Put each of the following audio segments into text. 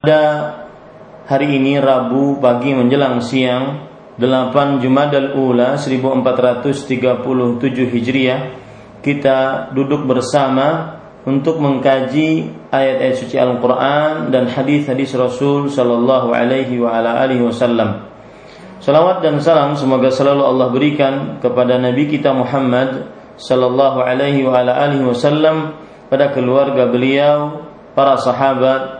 Pada hari ini Rabu pagi menjelang siang 8 Jumadal Ula 1437 Hijriah kita duduk bersama untuk mengkaji ayat-ayat suci Al-Quran dan hadis-hadis Rasul Sallallahu Alaihi wa ala alihi Wasallam. Salawat dan salam semoga selalu Allah berikan kepada Nabi kita Muhammad Sallallahu Alaihi wa ala alihi Wasallam pada keluarga beliau, para sahabat,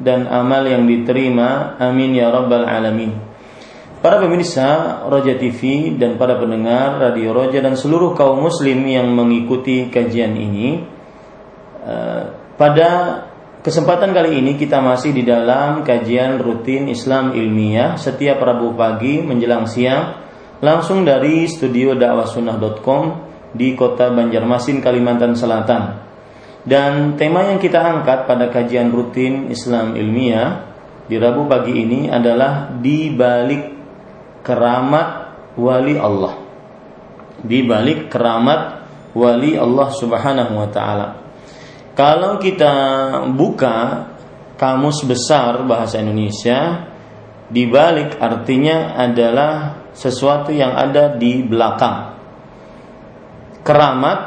dan amal yang diterima. Amin ya rabbal alamin. Para pemirsa Roja TV dan para pendengar Radio Roja dan seluruh kaum muslim yang mengikuti kajian ini eh, pada kesempatan kali ini kita masih di dalam kajian rutin Islam ilmiah setiap Rabu pagi menjelang siang langsung dari studio dakwahsunnah.com di kota Banjarmasin Kalimantan Selatan. Dan tema yang kita angkat pada kajian rutin Islam ilmiah di Rabu pagi ini adalah di balik keramat wali Allah. Di balik keramat wali Allah Subhanahu wa taala. Kalau kita buka kamus besar bahasa Indonesia, di balik artinya adalah sesuatu yang ada di belakang. Keramat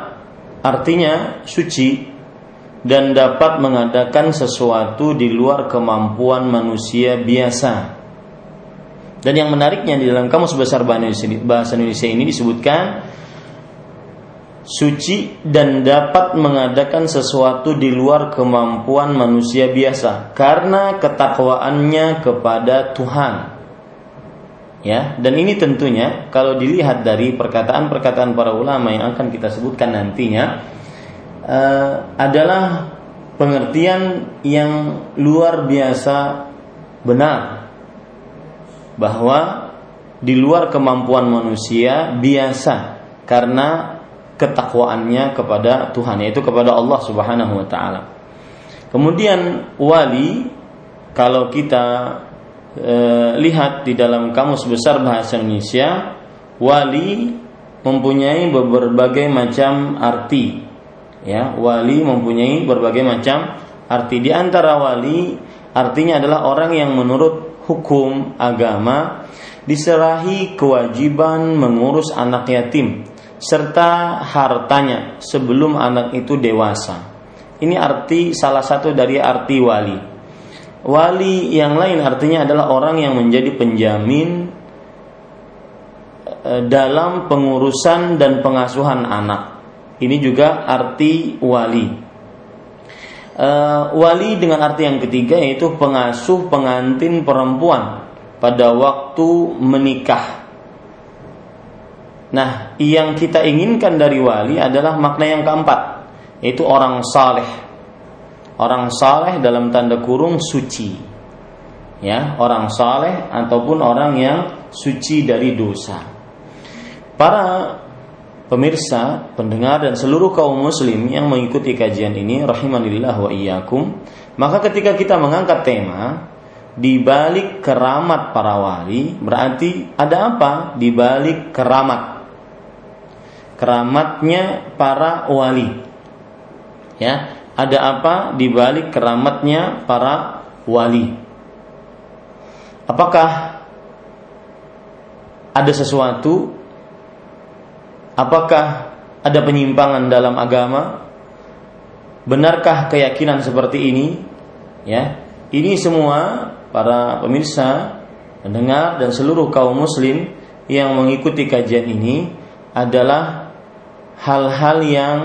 artinya suci, dan dapat mengadakan sesuatu di luar kemampuan manusia biasa. Dan yang menariknya di dalam kamus besar bahasa Indonesia ini disebutkan suci dan dapat mengadakan sesuatu di luar kemampuan manusia biasa karena ketakwaannya kepada Tuhan. Ya, dan ini tentunya kalau dilihat dari perkataan-perkataan para ulama yang akan kita sebutkan nantinya, uh, adalah pengertian yang luar biasa benar bahwa di luar kemampuan manusia biasa karena ketakwaannya kepada Tuhan yaitu kepada Allah Subhanahu wa taala. Kemudian wali kalau kita e, lihat di dalam kamus besar bahasa Indonesia, wali mempunyai berbagai macam arti ya wali mempunyai berbagai macam arti di antara wali artinya adalah orang yang menurut hukum agama diserahi kewajiban mengurus anak yatim serta hartanya sebelum anak itu dewasa. Ini arti salah satu dari arti wali. Wali yang lain artinya adalah orang yang menjadi penjamin eh, dalam pengurusan dan pengasuhan anak ini juga arti wali. Uh, wali dengan arti yang ketiga yaitu pengasuh pengantin perempuan pada waktu menikah. Nah, yang kita inginkan dari wali adalah makna yang keempat, yaitu orang saleh. Orang saleh dalam tanda kurung suci. Ya, orang saleh ataupun orang yang suci dari dosa. Para pemirsa, pendengar dan seluruh kaum muslim yang mengikuti kajian ini rahimanillah wa iyyakum, maka ketika kita mengangkat tema di balik keramat para wali, berarti ada apa di balik keramat? Keramatnya para wali. Ya, ada apa di balik keramatnya para wali? Apakah ada sesuatu Apakah ada penyimpangan dalam agama? Benarkah keyakinan seperti ini? Ya, ini semua para pemirsa, pendengar dan seluruh kaum muslim yang mengikuti kajian ini adalah hal-hal yang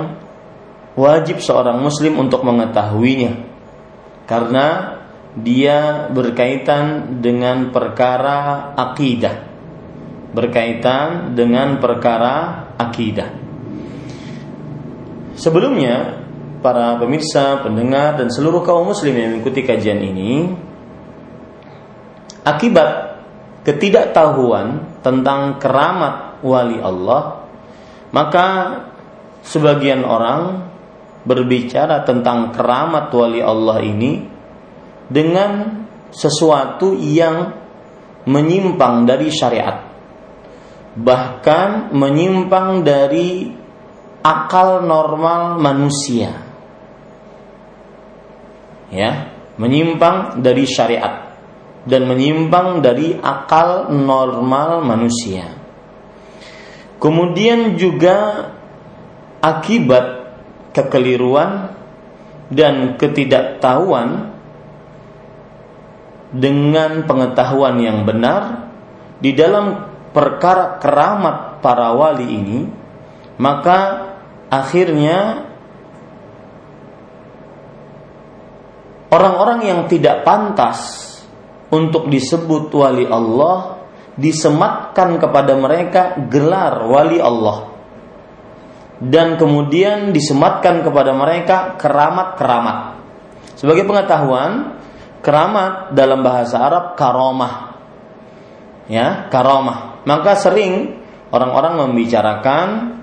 wajib seorang muslim untuk mengetahuinya. Karena dia berkaitan dengan perkara akidah berkaitan dengan perkara akidah. Sebelumnya, para pemirsa, pendengar dan seluruh kaum muslim yang mengikuti kajian ini, akibat ketidaktahuan tentang keramat wali Allah, maka sebagian orang berbicara tentang keramat wali Allah ini dengan sesuatu yang menyimpang dari syariat bahkan menyimpang dari akal normal manusia. Ya menyimpang dari syariat dan menyimpang dari akal normal manusia. Kemudian juga akibat kekeliruan dan ketidaktahuan dengan pengetahuan yang benar di dalam perkara keramat para wali ini, maka akhirnya orang-orang yang tidak pantas untuk disebut wali Allah disematkan kepada mereka gelar wali Allah dan kemudian disematkan kepada mereka keramat-keramat. Sebagai pengetahuan, keramat dalam bahasa Arab karomah. Ya, karomah maka sering orang-orang membicarakan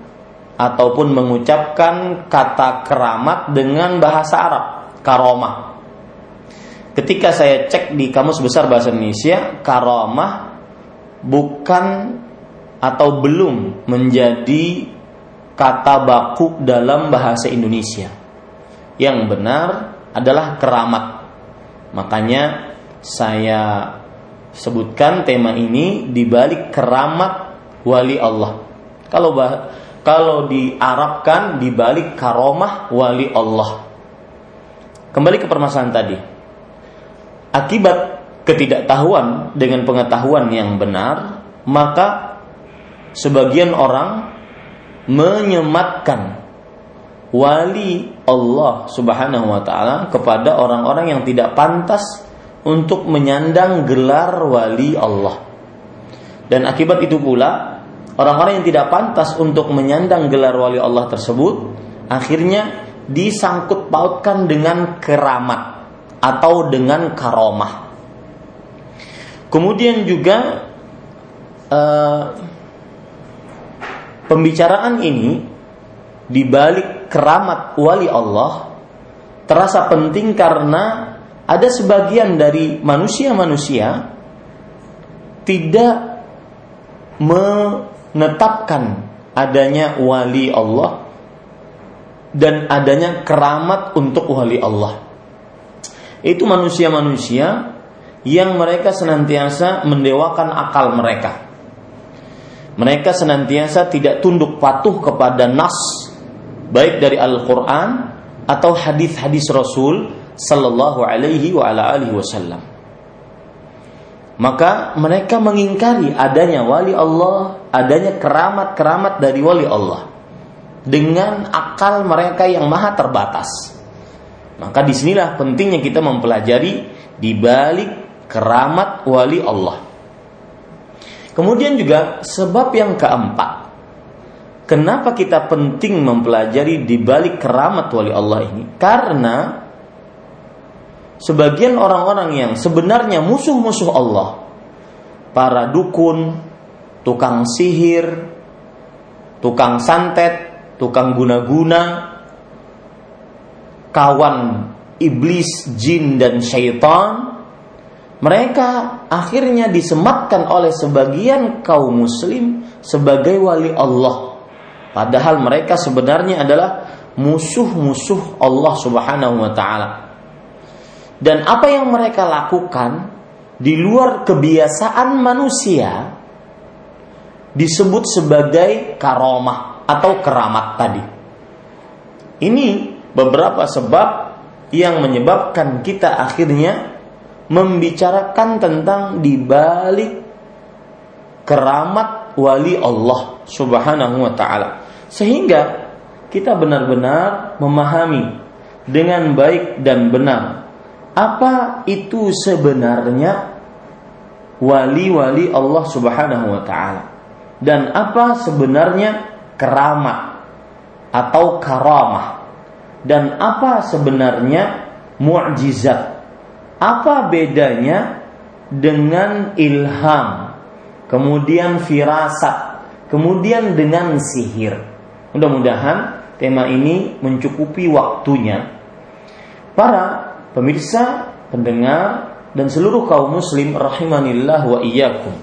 ataupun mengucapkan kata keramat dengan bahasa Arab, karomah. Ketika saya cek di Kamus Besar Bahasa Indonesia, karomah bukan atau belum menjadi kata baku dalam bahasa Indonesia. Yang benar adalah keramat. Makanya saya sebutkan tema ini di balik keramat wali Allah. Kalau bah, kalau diarabkan di balik karomah wali Allah. Kembali ke permasalahan tadi. Akibat ketidaktahuan dengan pengetahuan yang benar, maka sebagian orang menyematkan wali Allah Subhanahu wa taala kepada orang-orang yang tidak pantas untuk menyandang gelar wali Allah. Dan akibat itu pula, orang-orang yang tidak pantas untuk menyandang gelar wali Allah tersebut, akhirnya disangkut pautkan dengan keramat atau dengan karomah. Kemudian juga uh, pembicaraan ini di balik keramat wali Allah terasa penting karena ada sebagian dari manusia-manusia tidak menetapkan adanya wali Allah dan adanya keramat untuk wali Allah. Itu manusia-manusia yang mereka senantiasa mendewakan akal mereka. Mereka senantiasa tidak tunduk patuh kepada nas baik dari Al-Qur'an atau hadis-hadis Rasul sallallahu alaihi wa ala alihi wasallam. Maka mereka mengingkari adanya wali Allah, adanya keramat-keramat dari wali Allah dengan akal mereka yang maha terbatas. Maka di sinilah pentingnya kita mempelajari di balik keramat wali Allah. Kemudian juga sebab yang keempat, kenapa kita penting mempelajari di balik keramat wali Allah ini? Karena sebagian orang-orang yang sebenarnya musuh-musuh Allah, para dukun, tukang sihir, tukang santet, tukang guna-guna, kawan iblis, jin dan syaitan, mereka akhirnya disematkan oleh sebagian kaum muslim sebagai wali Allah. Padahal mereka sebenarnya adalah musuh-musuh Allah Subhanahu wa taala. Dan apa yang mereka lakukan di luar kebiasaan manusia disebut sebagai karomah atau keramat tadi. Ini beberapa sebab yang menyebabkan kita akhirnya membicarakan tentang dibalik keramat wali Allah Subhanahu wa taala. Sehingga kita benar-benar memahami dengan baik dan benar apa itu sebenarnya wali-wali Allah Subhanahu wa taala dan apa sebenarnya keramat atau karamah dan apa sebenarnya mukjizat apa bedanya dengan ilham, kemudian firasat, kemudian dengan sihir. Mudah-mudahan tema ini mencukupi waktunya. Para pemirsa, pendengar, dan seluruh kaum muslim rahimanillah wa iyyakum.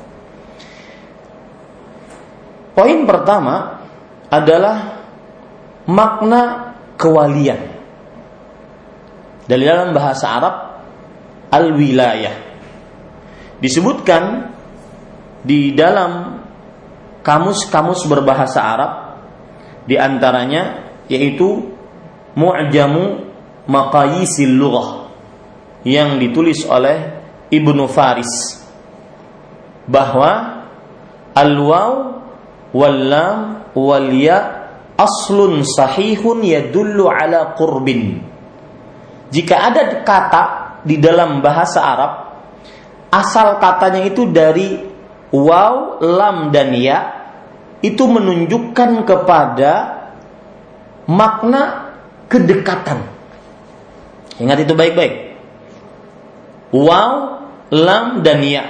Poin pertama adalah makna kewalian. Dari dalam bahasa Arab al-wilayah disebutkan di dalam kamus-kamus berbahasa Arab di antaranya yaitu Mu'jamu Maqayisil Lughah yang ditulis oleh Ibnu Faris bahwa al-waw wal lam wal ya aslun sahihun yadullu ala qurbin jika ada kata di dalam bahasa Arab asal katanya itu dari waw, lam dan ya itu menunjukkan kepada makna kedekatan. Ingat itu baik-baik. Waw, lam dan ya.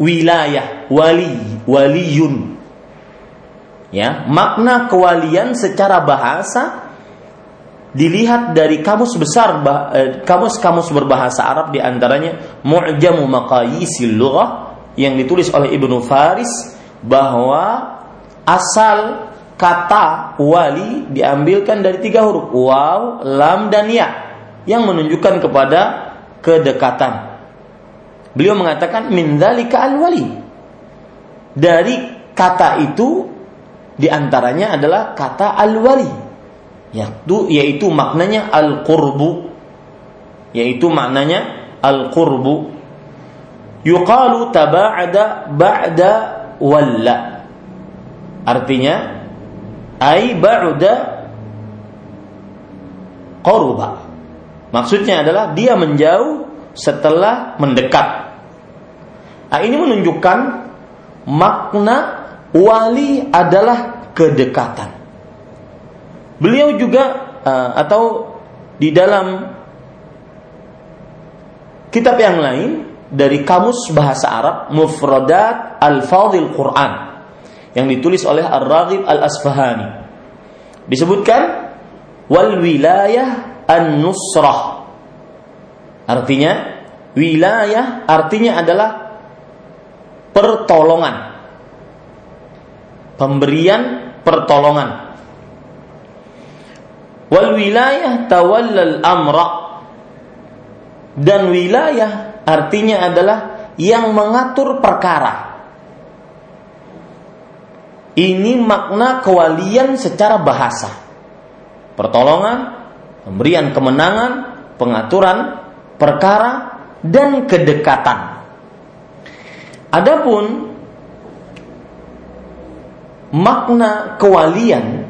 Wilayah, wali, waliyun. Ya, makna kewalian secara bahasa dilihat dari kamus besar eh, kamus-kamus berbahasa Arab di antaranya Mu'jamu Maqayisil Lughah yang ditulis oleh Ibnu Faris bahwa asal kata wali diambilkan dari tiga huruf waw, lam dan ya yang menunjukkan kepada kedekatan. Beliau mengatakan min dzalika al wali. Dari kata itu di antaranya adalah kata al wali yaitu yaitu maknanya al qurbu yaitu maknanya al qurbu yuqalu taba'ada ba'da walla artinya ai ba'da qurba maksudnya adalah dia menjauh setelah mendekat nah, ini menunjukkan makna wali adalah kedekatan Beliau juga uh, atau di dalam kitab yang lain dari kamus bahasa Arab Mufradat Al-Fadhil Quran yang ditulis oleh Ar-Raghib Al-Asfahani. Disebutkan wal wilayah an-nusrah. Artinya wilayah artinya adalah pertolongan. Pemberian pertolongan wal wilayah tawallal amra dan wilayah artinya adalah yang mengatur perkara ini makna kewalian secara bahasa pertolongan pemberian kemenangan pengaturan perkara dan kedekatan adapun makna kewalian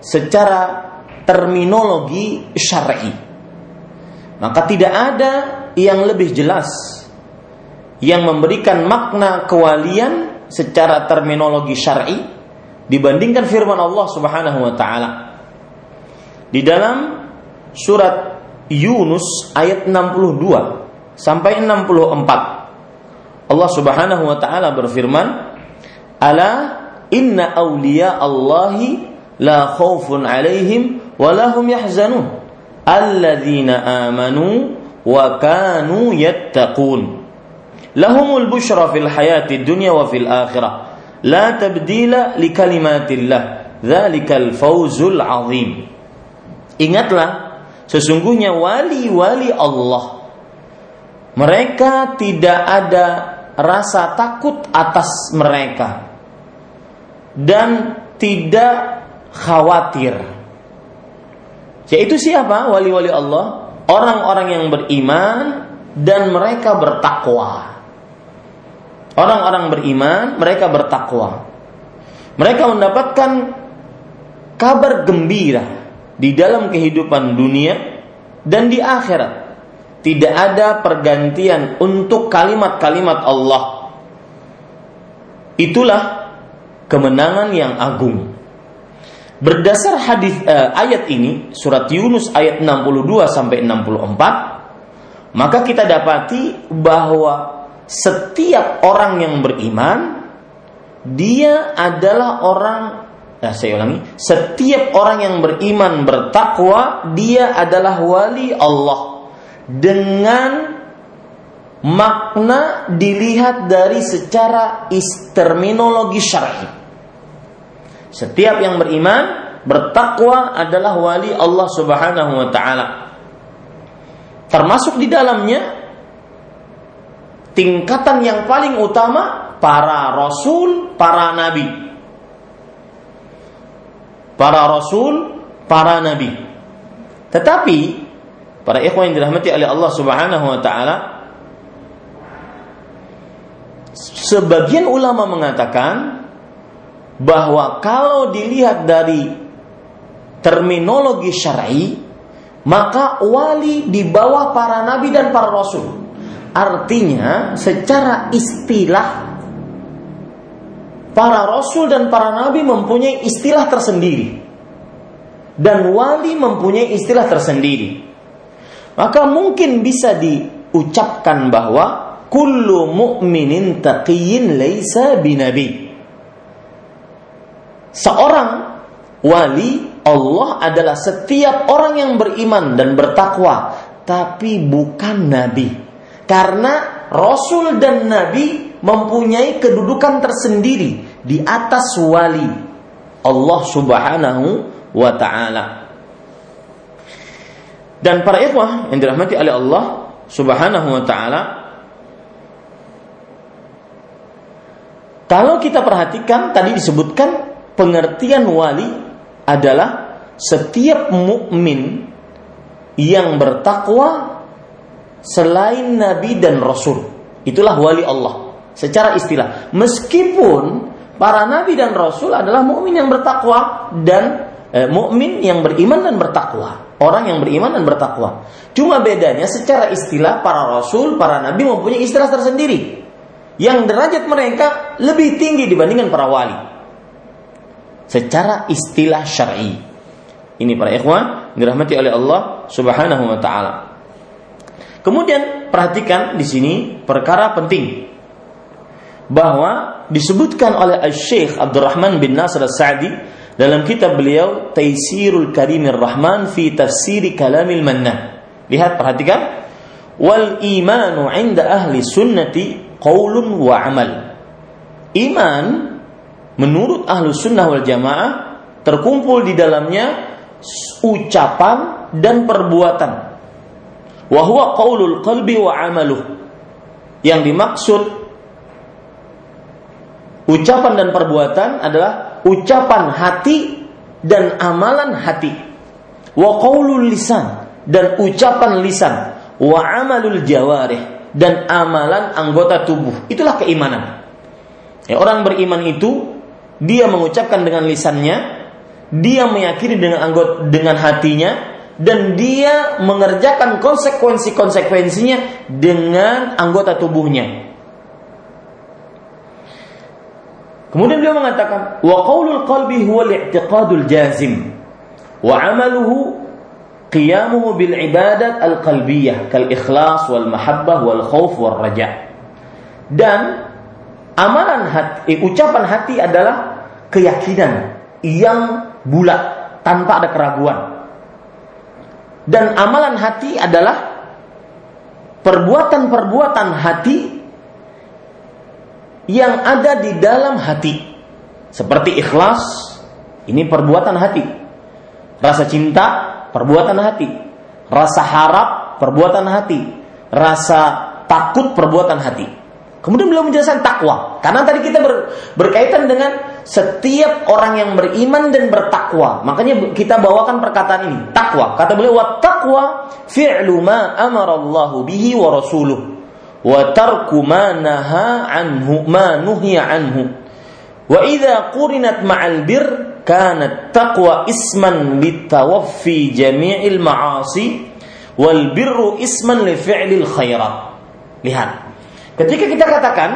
secara terminologi syar'i. Maka tidak ada yang lebih jelas yang memberikan makna kewalian secara terminologi syar'i dibandingkan firman Allah Subhanahu wa taala. Di dalam surat Yunus ayat 62 sampai 64 Allah Subhanahu wa taala berfirman, "Ala inna awliya Allahi la khaufun alaihim walahum yahzanun. Alladzina amanu wa kanu yattaqun. Lahumul bushra fil hayati dunya wa fil akhirah. La tabdila li kalimatillah. Dzalikal fawzul azim. Ingatlah sesungguhnya wali-wali Allah mereka tidak ada rasa takut atas mereka dan tidak khawatir yaitu siapa wali-wali Allah? Orang-orang yang beriman dan mereka bertakwa. Orang-orang beriman, mereka bertakwa. Mereka mendapatkan kabar gembira di dalam kehidupan dunia dan di akhirat. Tidak ada pergantian untuk kalimat-kalimat Allah. Itulah kemenangan yang agung. Berdasar hadis uh, ayat ini surat Yunus ayat 62 sampai 64 maka kita dapati bahwa setiap orang yang beriman dia adalah orang Nah, saya ulangi, setiap orang yang beriman bertakwa dia adalah wali Allah dengan makna dilihat dari secara terminologi syar'i. Setiap yang beriman bertakwa adalah wali Allah Subhanahu wa taala. Termasuk di dalamnya tingkatan yang paling utama para rasul, para nabi para rasul, para nabi. Tetapi para ikhwan yang dirahmati oleh Allah Subhanahu wa taala sebagian ulama mengatakan bahwa kalau dilihat dari terminologi syar'i maka wali di bawah para nabi dan para rasul. Artinya secara istilah para rasul dan para nabi mempunyai istilah tersendiri. Dan wali mempunyai istilah tersendiri. Maka mungkin bisa diucapkan bahwa kullu mu'minin taqiyyin laisa binabi. Seorang wali Allah adalah setiap orang yang beriman dan bertakwa tapi bukan nabi. Karena rasul dan nabi mempunyai kedudukan tersendiri di atas wali Allah Subhanahu wa taala. Dan para ikhwah yang dirahmati oleh Allah Subhanahu wa taala Kalau kita perhatikan tadi disebutkan pengertian wali adalah setiap mukmin yang bertakwa selain nabi dan rasul. Itulah wali Allah secara istilah. Meskipun para nabi dan rasul adalah mukmin yang bertakwa dan e, mukmin yang beriman dan bertakwa. Orang yang beriman dan bertakwa. Cuma bedanya secara istilah para rasul, para nabi mempunyai istilah tersendiri. Yang derajat mereka lebih tinggi dibandingkan para wali. Secara istilah syar'i. Ini para ikhwan dirahmati oleh Allah Subhanahu wa taala. Kemudian perhatikan di sini perkara penting bahwa disebutkan oleh Syekh Abdurrahman bin Nasr As-Sa'di dalam kitab beliau Taisirul Karimir Rahman fi Tafsiri Kalamil Mannan. Lihat perhatikan wal imanu 'inda ahli sunnati qaulun wa amal. Iman menurut ahlu sunnah wal jamaah terkumpul di dalamnya ucapan dan perbuatan. Wahwa qaulul qalbi wa amaluh. Yang dimaksud Ucapan dan perbuatan adalah ucapan hati dan amalan hati. Wa qaulul lisan dan ucapan lisan, wa amalul jawarih dan amalan anggota tubuh. Itulah keimanan. Ya, orang beriman itu dia mengucapkan dengan lisannya, dia meyakini dengan anggota dengan hatinya dan dia mengerjakan konsekuensi-konsekuensinya dengan anggota tubuhnya. Kemudian beliau mengatakan, wa qaulul qalbi huwa al-i'tiqadul jazim wa amaluhu qiyamuhu bil ibadat al-qalbiyah kal ikhlas wal mahabbah wal khauf wal raja. Dan amalan hati, eh, ucapan hati adalah keyakinan yang bulat tanpa ada keraguan. Dan amalan hati adalah perbuatan-perbuatan hati yang ada di dalam hati. Seperti ikhlas, ini perbuatan hati. Rasa cinta, perbuatan hati. Rasa harap, perbuatan hati. Rasa takut, perbuatan hati. Kemudian beliau menjelaskan takwa. Karena tadi kita ber, berkaitan dengan setiap orang yang beriman dan bertakwa. Makanya kita bawakan perkataan ini, takwa. Kata beliau, "Wa taqwa fi'lu ma amara Allahu bihi wa rasuluh." Wa tarku ma naha anhu ma anhu. Wa idza qurinat ma'al bir kanat taqwa isman litawaffi jami'il ma'asi wal birru isman lihat. Ketika kita katakan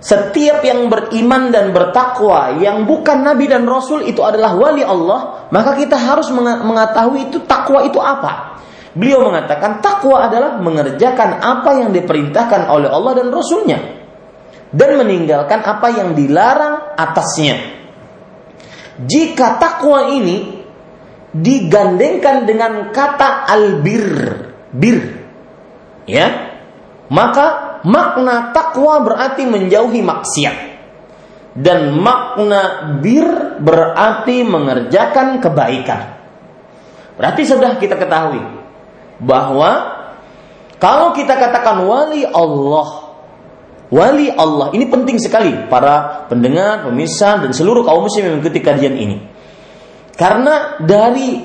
setiap yang beriman dan bertakwa yang bukan nabi dan rasul itu adalah wali Allah, maka kita harus mengetahui itu takwa itu apa. Beliau mengatakan takwa adalah mengerjakan apa yang diperintahkan oleh Allah dan Rasulnya dan meninggalkan apa yang dilarang atasnya. Jika takwa ini digandengkan dengan kata albir, bir, ya, maka makna takwa berarti menjauhi maksiat dan makna bir berarti mengerjakan kebaikan. Berarti sudah kita ketahui bahwa kalau kita katakan wali Allah, wali Allah ini penting sekali para pendengar, pemirsa dan seluruh kaum muslim yang mengikuti kajian ini. Karena dari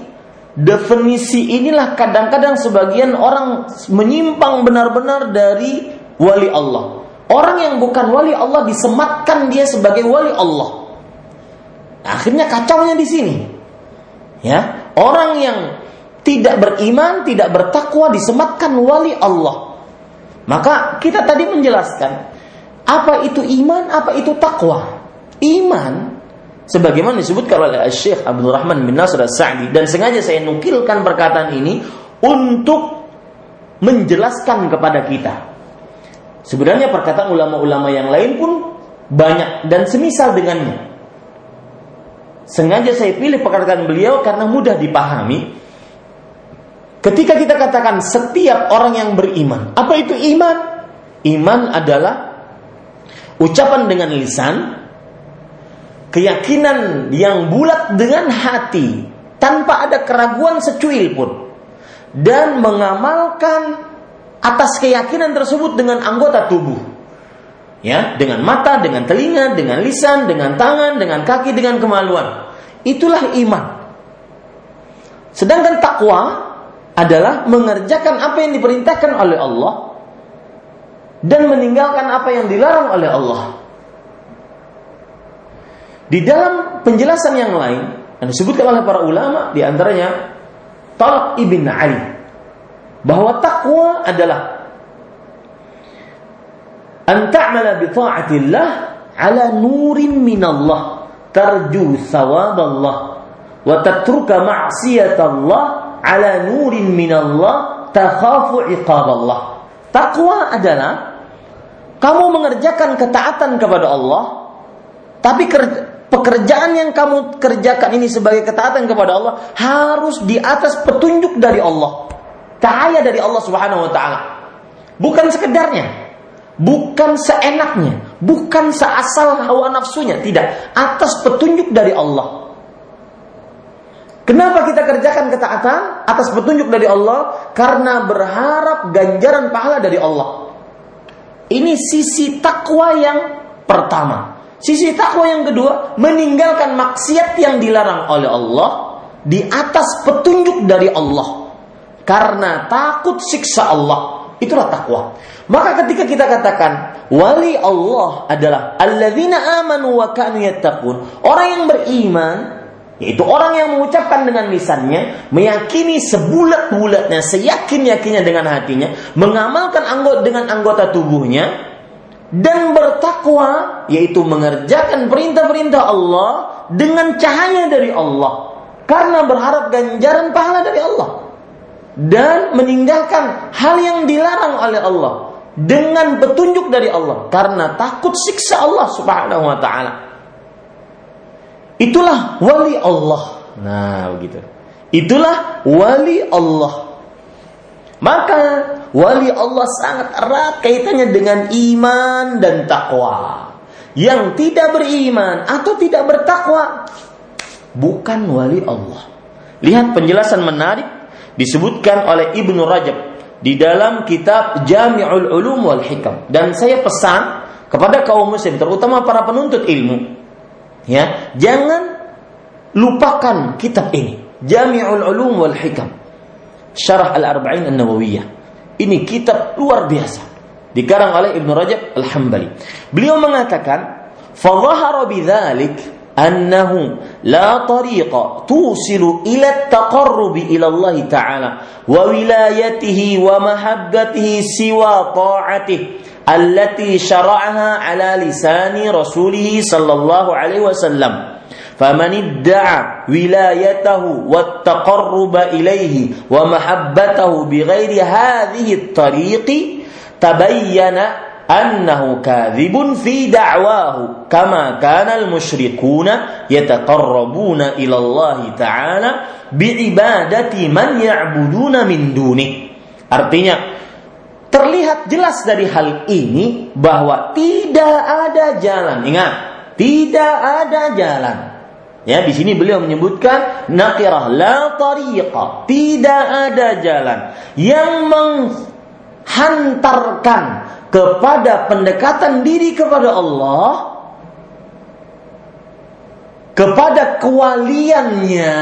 definisi inilah kadang-kadang sebagian orang menyimpang benar-benar dari wali Allah. Orang yang bukan wali Allah disematkan dia sebagai wali Allah. Akhirnya kacaunya di sini. Ya, orang yang tidak beriman, tidak bertakwa disematkan wali Allah. Maka kita tadi menjelaskan apa itu iman, apa itu takwa. Iman sebagaimana disebutkan oleh Syekh Abdul Rahman bin Nasr As-Sa'di dan sengaja saya nukilkan perkataan ini untuk menjelaskan kepada kita. Sebenarnya perkataan ulama-ulama yang lain pun banyak dan semisal dengannya. Sengaja saya pilih perkataan beliau karena mudah dipahami Ketika kita katakan setiap orang yang beriman, apa itu iman? Iman adalah ucapan dengan lisan, keyakinan yang bulat dengan hati, tanpa ada keraguan secuil pun, dan mengamalkan atas keyakinan tersebut dengan anggota tubuh. Ya, dengan mata, dengan telinga, dengan lisan, dengan tangan, dengan kaki, dengan kemaluan. Itulah iman. Sedangkan takwa adalah mengerjakan apa yang diperintahkan oleh Allah dan meninggalkan apa yang dilarang oleh Allah. Di dalam penjelasan yang lain yang disebutkan oleh para ulama di antaranya Talq ibn Ali bahwa takwa adalah an ta'mala bi ta'atillah ala nurin min Allah tarju thawab Allah wa tatruka ma'siyat Allah ala nurin minallah takhafu iqaballah. Takwa adalah kamu mengerjakan ketaatan kepada Allah, tapi pekerjaan yang kamu kerjakan ini sebagai ketaatan kepada Allah harus di atas petunjuk dari Allah. Cahaya dari Allah Subhanahu wa taala. Bukan sekedarnya, bukan seenaknya, bukan seasal hawa nafsunya, tidak, atas petunjuk dari Allah. Kenapa kita kerjakan ketaatan atas petunjuk dari Allah? Karena berharap ganjaran pahala dari Allah. Ini sisi takwa yang pertama. Sisi takwa yang kedua, meninggalkan maksiat yang dilarang oleh Allah di atas petunjuk dari Allah. Karena takut siksa Allah. Itulah takwa. Maka ketika kita katakan wali Allah adalah alladzina amanu wa kanu yattaqun, orang yang beriman yaitu orang yang mengucapkan dengan lisannya, meyakini sebulat-bulatnya, seyakin-yakinnya dengan hatinya, mengamalkan anggota dengan anggota tubuhnya, dan bertakwa, yaitu mengerjakan perintah-perintah Allah dengan cahaya dari Allah, karena berharap ganjaran pahala dari Allah, dan meninggalkan hal yang dilarang oleh Allah dengan petunjuk dari Allah, karena takut siksa Allah Subhanahu wa Ta'ala. Itulah wali Allah. Nah, begitu. Itulah wali Allah. Maka wali Allah sangat erat kaitannya dengan iman dan takwa. Yang tidak beriman atau tidak bertakwa bukan wali Allah. Lihat penjelasan menarik disebutkan oleh Ibnu Rajab di dalam kitab Jami'ul Ulum wal Hikam dan saya pesan kepada kaum muslim terutama para penuntut ilmu Ya, jangan lupakan kitab ini. Jami'ul Ulum wal Hikam. Syarah Al-Arba'in An-Nawawiyah. Ini kitab luar biasa. Dikarang oleh Ibnu Rajab Al-Hambali. Beliau mengatakan, "Fadhahara bidzalik annahu la tariqa tusilu ila Allah Ta'ala wa wilayatihi wa mahabbatihi siwa ta'atihi التي شرعها على لسان رسوله صلى الله عليه وسلم فمن ادعى ولايته والتقرب إليه ومحبته بغير هذه الطريق تبين أنه كاذب في دعواه كما كان المشركون يتقربون إلى الله تعالى بعبادة من يعبدون من دونه artinya terlihat jelas dari hal ini bahwa tidak ada jalan. Ingat tidak ada jalan. Ya, di sini beliau menyebutkan nakirah la tariqa, tidak ada jalan yang menghantarkan kepada pendekatan diri kepada Allah kepada kewaliannya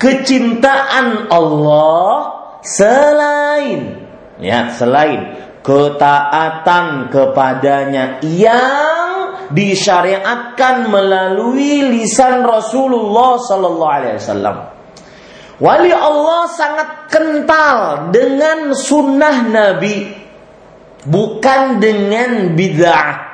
kecintaan Allah selain ya selain ketaatan kepadanya yang disyariatkan melalui lisan Rasulullah sallallahu alaihi wasallam. Wali Allah sangat kental dengan sunnah Nabi, bukan dengan bid'ah.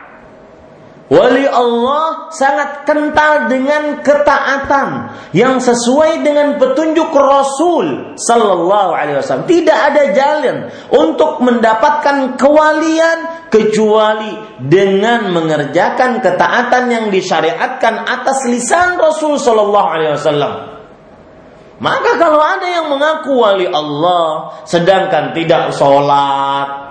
Wali Allah sangat kental dengan ketaatan yang sesuai dengan petunjuk Rasul sallallahu alaihi wasallam. Tidak ada jalan untuk mendapatkan kewalian kecuali dengan mengerjakan ketaatan yang disyariatkan atas lisan Rasul sallallahu alaihi wasallam. Maka kalau ada yang mengaku wali Allah sedangkan tidak sholat,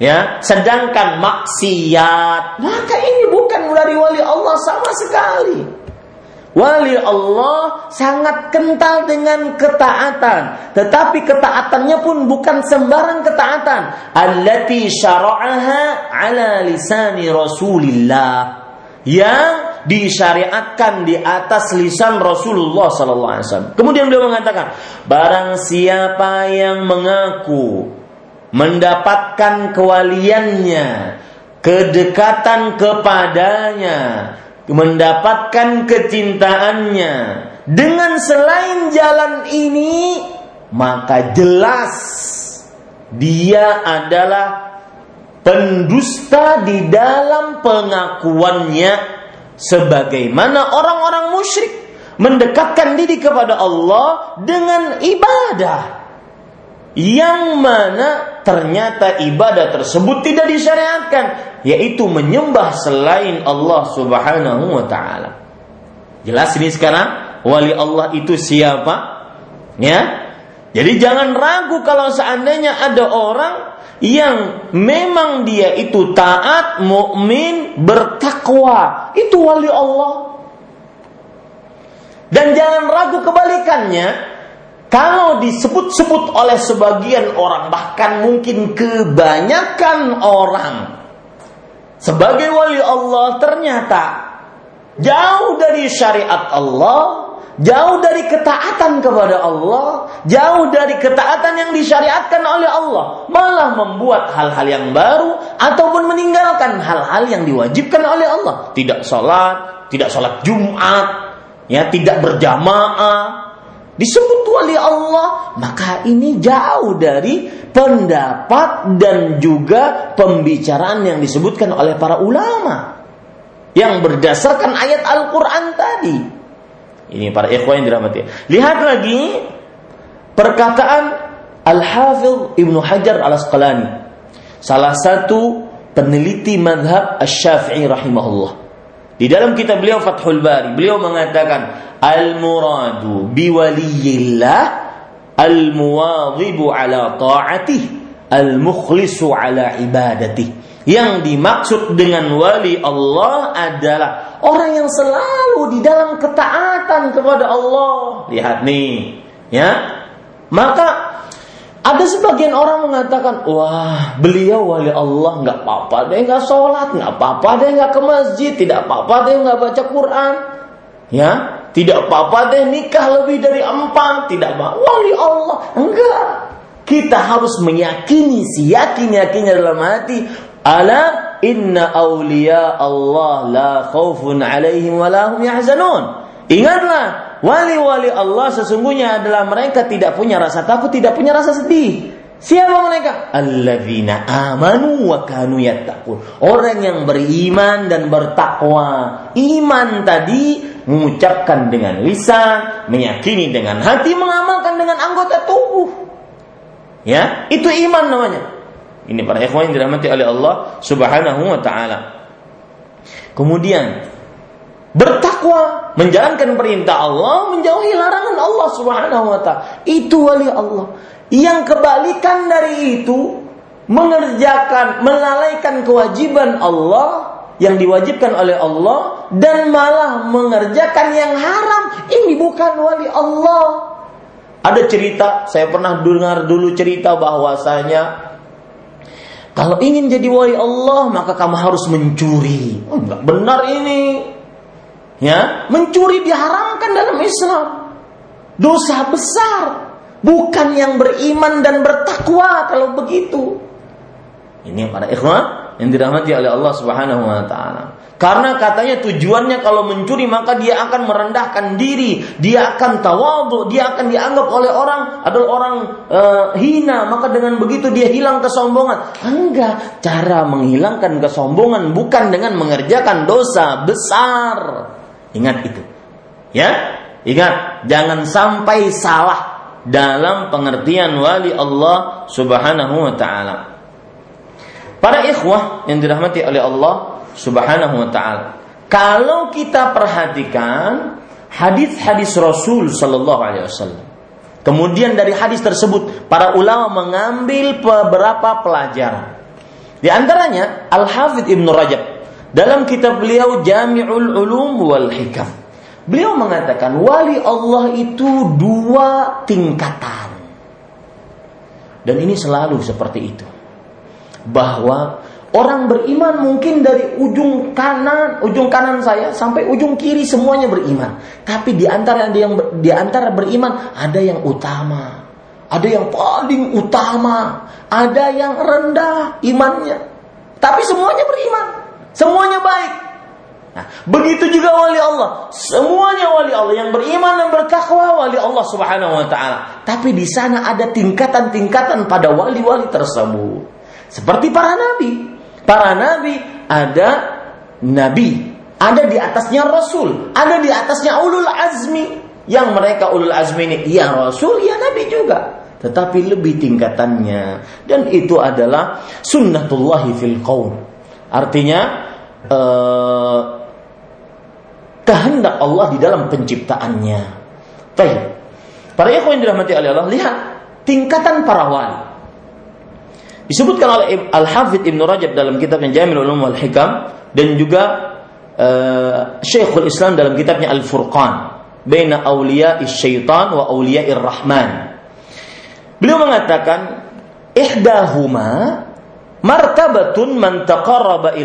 ya sedangkan maksiat. Maka ini bukan dari wali Allah sama sekali. Wali Allah sangat kental dengan ketaatan. Tetapi ketaatannya pun bukan sembarang ketaatan. Allati syara'aha ala lisani rasulillah. Yang disyariatkan di atas lisan Rasulullah sallallahu alaihi wasallam. Kemudian beliau mengatakan, barang siapa yang mengaku mendapatkan kewaliannya, kedekatan kepadanya, mendapatkan kecintaannya. Dengan selain jalan ini, maka jelas dia adalah pendusta di dalam pengakuannya sebagaimana orang-orang musyrik mendekatkan diri kepada Allah dengan ibadah yang mana ternyata ibadah tersebut tidak disyariatkan yaitu menyembah selain Allah Subhanahu wa taala. Jelas ini sekarang wali Allah itu siapa? Ya. Jadi jangan ragu kalau seandainya ada orang yang memang dia itu taat, mukmin, bertakwa, itu wali Allah. Dan jangan ragu kebalikannya, kalau disebut-sebut oleh sebagian orang, bahkan mungkin kebanyakan orang, sebagai wali Allah ternyata jauh dari syariat Allah, jauh dari ketaatan kepada Allah, jauh dari ketaatan yang disyariatkan oleh Allah, malah membuat hal-hal yang baru ataupun meninggalkan hal-hal yang diwajibkan oleh Allah. Tidak sholat, tidak sholat Jumat, ya tidak berjamaah, disebut wali Allah, maka ini jauh dari pendapat dan juga pembicaraan yang disebutkan oleh para ulama yang berdasarkan ayat Al-Qur'an tadi. Ini para ikhwan yang dirahmati. Lihat lagi perkataan Al-Hafidh Ibnu Hajar Al-Asqalani. Salah satu peneliti madhab Asy-Syafi'i rahimahullah. Di dalam kitab beliau Fathul Bari, beliau mengatakan al-muradu biwaliyillah al-muwadhibu ala ta'atih al-mukhlisu ala ibadatih yang dimaksud dengan wali Allah adalah orang yang selalu di dalam ketaatan kepada Allah. Lihat nih, ya. Maka ada sebagian orang mengatakan, wah beliau wali Allah nggak apa-apa dia nggak sholat, nggak apa-apa dia nggak ke masjid, tidak apa-apa dia nggak baca Quran, ya tidak apa-apa deh nikah lebih dari empat. Tidak apa. Wali Allah. Enggak. Kita harus meyakini, si yakin-yakinnya dalam hati. Ala inna awliya Allah la khawfun alaihim wa lahum yahzanun. Ingatlah, wali-wali Allah sesungguhnya adalah mereka tidak punya rasa takut, tidak punya rasa sedih. Siapa mereka? Alladzina amanu wa kanu yattaqun. Orang yang beriman dan bertakwa. Iman tadi mengucapkan dengan lisan, meyakini dengan hati, mengamalkan dengan anggota tubuh. Ya, itu iman namanya. Ini para ikhwan yang dirahmati oleh Allah Subhanahu wa taala. Kemudian bertakwa, menjalankan perintah Allah, menjauhi larangan Allah Subhanahu wa taala. Itu wali Allah. Yang kebalikan dari itu mengerjakan, melalaikan kewajiban Allah yang diwajibkan oleh Allah dan malah mengerjakan yang haram. Ini bukan wali Allah. Ada cerita, saya pernah dengar dulu cerita bahwasanya kalau ingin jadi wali Allah maka kamu harus mencuri. Oh, enggak benar ini. Ya, mencuri diharamkan dalam Islam. Dosa besar. Bukan yang beriman dan bertakwa kalau begitu. Ini para ikhwan yang dirahmati oleh Allah Subhanahu wa taala. Karena katanya tujuannya kalau mencuri maka dia akan merendahkan diri, dia akan tawadhu, dia akan dianggap oleh orang adalah orang uh, hina, maka dengan begitu dia hilang kesombongan. Enggak, cara menghilangkan kesombongan bukan dengan mengerjakan dosa besar. Ingat itu. Ya? Ingat, jangan sampai salah dalam pengertian wali Allah Subhanahu wa taala. Para ikhwah yang dirahmati oleh Allah Subhanahu wa taala. Kalau kita perhatikan hadis-hadis Rasul sallallahu alaihi wasallam. Kemudian dari hadis tersebut para ulama mengambil beberapa pelajaran. Di antaranya Al-Hafidh Ibn Rajab dalam kitab beliau Jami'ul Ulum wal Hikam. Beliau mengatakan wali Allah itu dua tingkatan. Dan ini selalu seperti itu bahwa orang beriman mungkin dari ujung kanan, ujung kanan saya sampai ujung kiri semuanya beriman. Tapi di antara yang di antara beriman ada yang utama, ada yang paling utama, ada yang rendah imannya. Tapi semuanya beriman, semuanya baik. Nah, begitu juga wali Allah. Semuanya wali Allah yang beriman dan bertakwa wali Allah Subhanahu wa taala. Tapi di sana ada tingkatan-tingkatan pada wali-wali tersebut. Seperti para nabi. Para nabi ada nabi, ada di atasnya rasul, ada di atasnya ulul azmi. Yang mereka ulul azmi ini ya rasul, ya nabi juga. Tetapi lebih tingkatannya dan itu adalah sunnatullahi fil qaum. Artinya uh, kehendak Allah di dalam penciptaannya. Baik. Para ikhwan yang dirahmati oleh Allah, lihat tingkatan para wali. Disebutkan oleh Al-Hafidh Ibn Rajab dalam kitabnya Jamil Ulum wal Hikam dan juga uh, Syekhul Islam dalam kitabnya Al-Furqan baina awliya syaitan wa awliya rahman Beliau mengatakan ihdahuma martabatun man taqarraba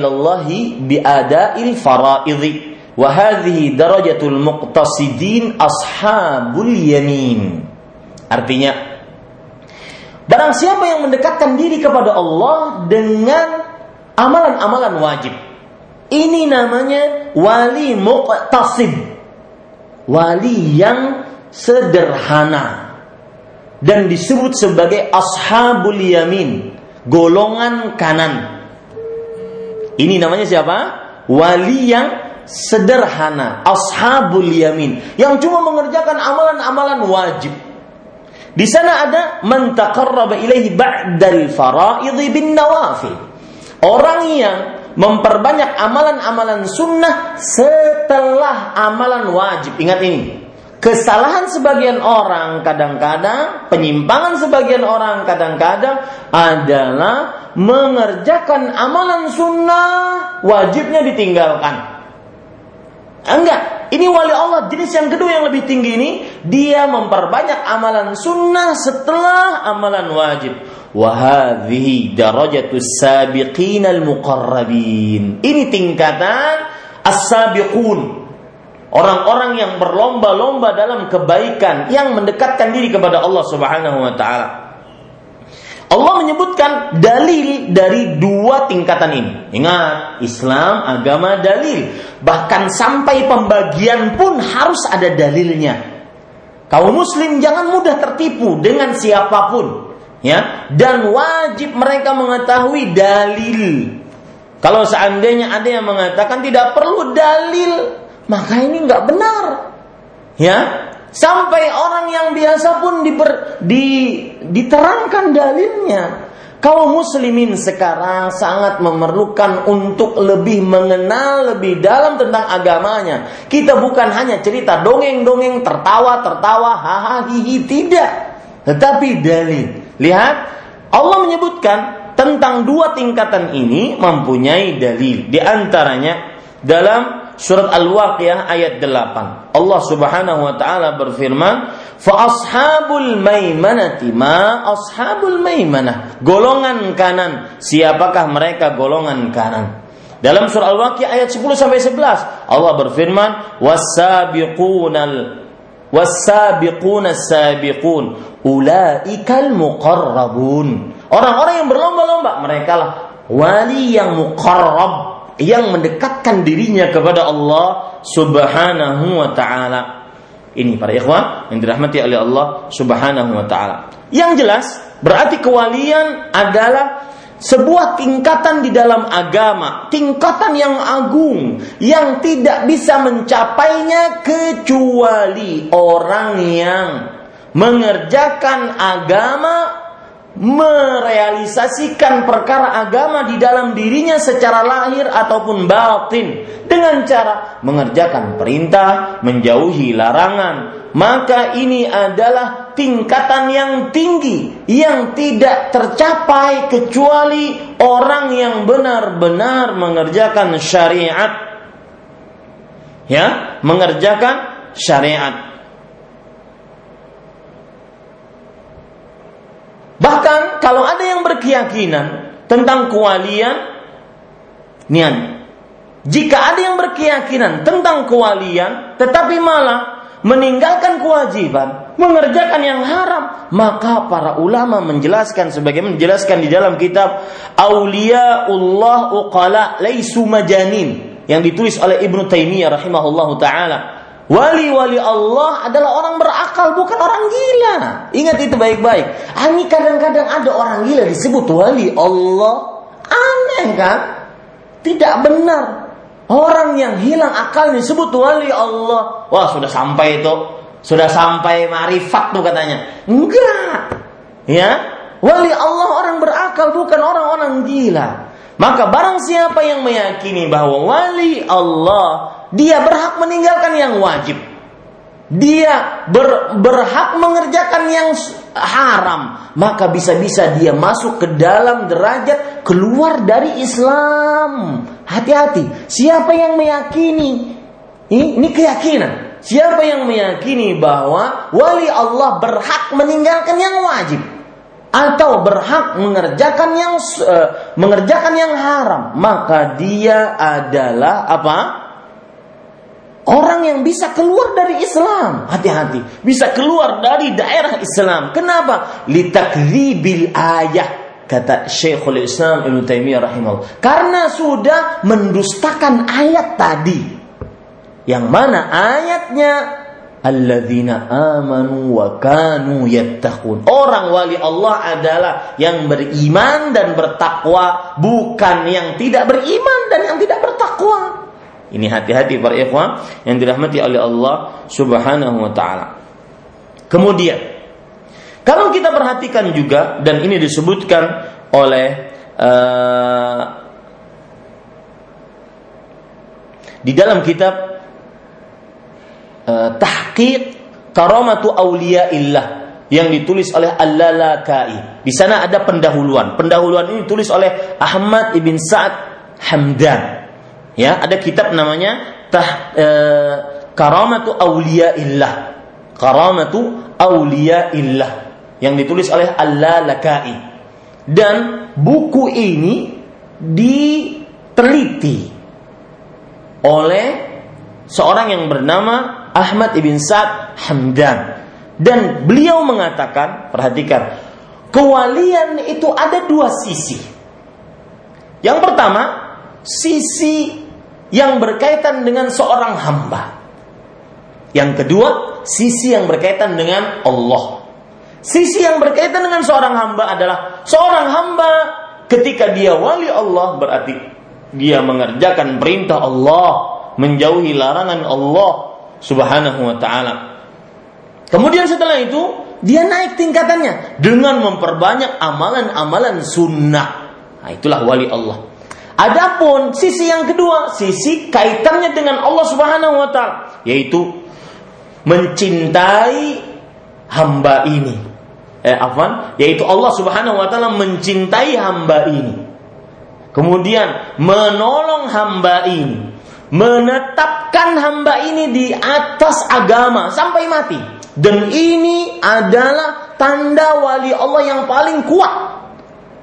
wa hadhihi darajatul muqtasidin ashabul yamin artinya Barang siapa yang mendekatkan diri kepada Allah dengan amalan-amalan wajib. Ini namanya wali muqtasid. Wali yang sederhana. Dan disebut sebagai ashabul yamin. Golongan kanan. Ini namanya siapa? Wali yang sederhana. Ashabul yamin. Yang cuma mengerjakan amalan-amalan wajib di sana ada man taqarraba ilaihi ba'dal fara'idhi bin nawafil. Orang yang memperbanyak amalan-amalan sunnah setelah amalan wajib. Ingat ini. Kesalahan sebagian orang kadang-kadang, penyimpangan sebagian orang kadang-kadang adalah mengerjakan amalan sunnah wajibnya ditinggalkan. Enggak, ini wali Allah jenis yang kedua yang lebih tinggi ini dia memperbanyak amalan sunnah setelah amalan wajib. Wahadhi darajatus sabiqin al muqarrabin. Ini tingkatan as-sabiqun. Orang-orang yang berlomba-lomba dalam kebaikan yang mendekatkan diri kepada Allah Subhanahu wa taala. Allah menyebutkan dalil dari dua tingkatan ini. Ingat, Islam agama dalil. Bahkan sampai pembagian pun harus ada dalilnya. Kaum muslim jangan mudah tertipu dengan siapa pun, ya. Dan wajib mereka mengetahui dalil. Kalau seandainya ada yang mengatakan tidak perlu dalil, maka ini nggak benar. Ya, sampai orang yang biasa pun diber, di, diterangkan dalilnya. Kaum muslimin sekarang sangat memerlukan untuk lebih mengenal lebih dalam tentang agamanya. Kita bukan hanya cerita dongeng-dongeng, tertawa-tertawa, hahaha, hihi, tidak. Tetapi dalil. Lihat, Allah menyebutkan tentang dua tingkatan ini mempunyai dalil. Di antaranya dalam surat Al-Waqiah ayat 8. Allah Subhanahu wa taala berfirman, "Fa ashabul maimanati ma ashabul maimanah." Golongan kanan, siapakah mereka golongan kanan? Dalam surah Al-Waqiah ayat 10 sampai 11, Allah berfirman, "Was-sabiqunal was-sabiquna sabiqun ulaikal muqarrabun." Orang-orang yang berlomba-lomba, mereka lah wali yang muqarrab yang mendekatkan dirinya kepada Allah Subhanahu wa taala. Ini para ikhwan yang dirahmati oleh Allah Subhanahu wa taala. Yang jelas berarti kewalian adalah sebuah tingkatan di dalam agama, tingkatan yang agung yang tidak bisa mencapainya kecuali orang yang mengerjakan agama merealisasikan perkara agama di dalam dirinya secara lahir ataupun batin dengan cara mengerjakan perintah, menjauhi larangan, maka ini adalah tingkatan yang tinggi yang tidak tercapai kecuali orang yang benar-benar mengerjakan syariat. Ya, mengerjakan syariat. Bahkan kalau ada yang berkeyakinan tentang kewalian, nian. Jika ada yang berkeyakinan tentang kewalian, tetapi malah meninggalkan kewajiban, mengerjakan yang haram, maka para ulama menjelaskan sebagaimana menjelaskan di dalam kitab Auliyaullah Uqala Laisu Majanin yang ditulis oleh Ibnu Taimiyah rahimahullahu taala Wali-wali Allah adalah orang berakal, bukan orang gila. Ingat itu baik-baik. Ini kadang-kadang ada orang gila disebut wali Allah. Aneh kan? Tidak benar. Orang yang hilang akal disebut wali Allah. Wah, sudah sampai itu. Sudah sampai marifat tuh katanya. Enggak. Ya. Wali Allah orang berakal, bukan orang-orang gila. Maka barang siapa yang meyakini bahwa wali Allah dia berhak meninggalkan yang wajib. Dia ber, berhak mengerjakan yang haram, maka bisa-bisa dia masuk ke dalam derajat keluar dari Islam. Hati-hati, siapa yang meyakini ini, ini keyakinan. Siapa yang meyakini bahwa wali Allah berhak meninggalkan yang wajib atau berhak mengerjakan yang uh, mengerjakan yang haram, maka dia adalah apa? Orang yang bisa keluar dari Islam, hati-hati, bisa keluar dari daerah Islam. Kenapa? Litakdzibil ayah kata Syekhul Islam Ibnu Taimiyah rahimahullah. Karena sudah mendustakan ayat tadi. Yang mana ayatnya alladzina amanu wa kanu yattaqun. Orang wali Allah adalah yang beriman dan bertakwa, bukan yang tidak beriman dan yang tidak bertakwa. Ini hati-hati para ikhwan yang dirahmati oleh Allah Subhanahu wa taala. Kemudian kalau kita perhatikan juga dan ini disebutkan oleh uh, di dalam kitab uh, Tahqiq Karamatu Auliyaillah yang ditulis oleh Al-Lalakai. Di sana ada pendahuluan. Pendahuluan ini ditulis oleh Ahmad ibn Sa'ad Hamdan. Ya, ada kitab namanya Tah e, Karamatu Auliyaillah. Karamatu Auliyaillah yang ditulis oleh Al-Lalakai. Dan buku ini diteliti oleh seorang yang bernama Ahmad ibn Sa'ad Hamdan. Dan beliau mengatakan, perhatikan, kewalian itu ada dua sisi. Yang pertama, sisi yang berkaitan dengan seorang hamba. Yang kedua, sisi yang berkaitan dengan Allah. Sisi yang berkaitan dengan seorang hamba adalah seorang hamba ketika dia wali Allah berarti dia mengerjakan perintah Allah menjauhi larangan Allah Subhanahu wa taala. Kemudian setelah itu dia naik tingkatannya dengan memperbanyak amalan-amalan sunnah. Nah, itulah wali Allah. Adapun sisi yang kedua, sisi kaitannya dengan Allah Subhanahu wa taala, yaitu mencintai hamba ini. Eh, afwan, yaitu Allah Subhanahu wa taala mencintai hamba ini. Kemudian menolong hamba ini, menetapkan hamba ini di atas agama sampai mati. Dan ini adalah tanda wali Allah yang paling kuat.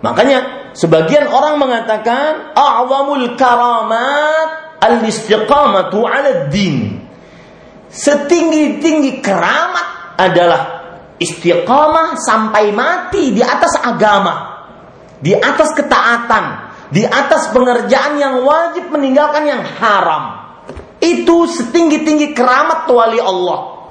Makanya Sebagian orang mengatakan a'zamul karamat al-istiqamatu 'ala din. Setinggi-tinggi keramat adalah istiqamah sampai mati di atas agama, di atas ketaatan, di atas pengerjaan yang wajib meninggalkan yang haram. Itu setinggi-tinggi keramat wali Allah.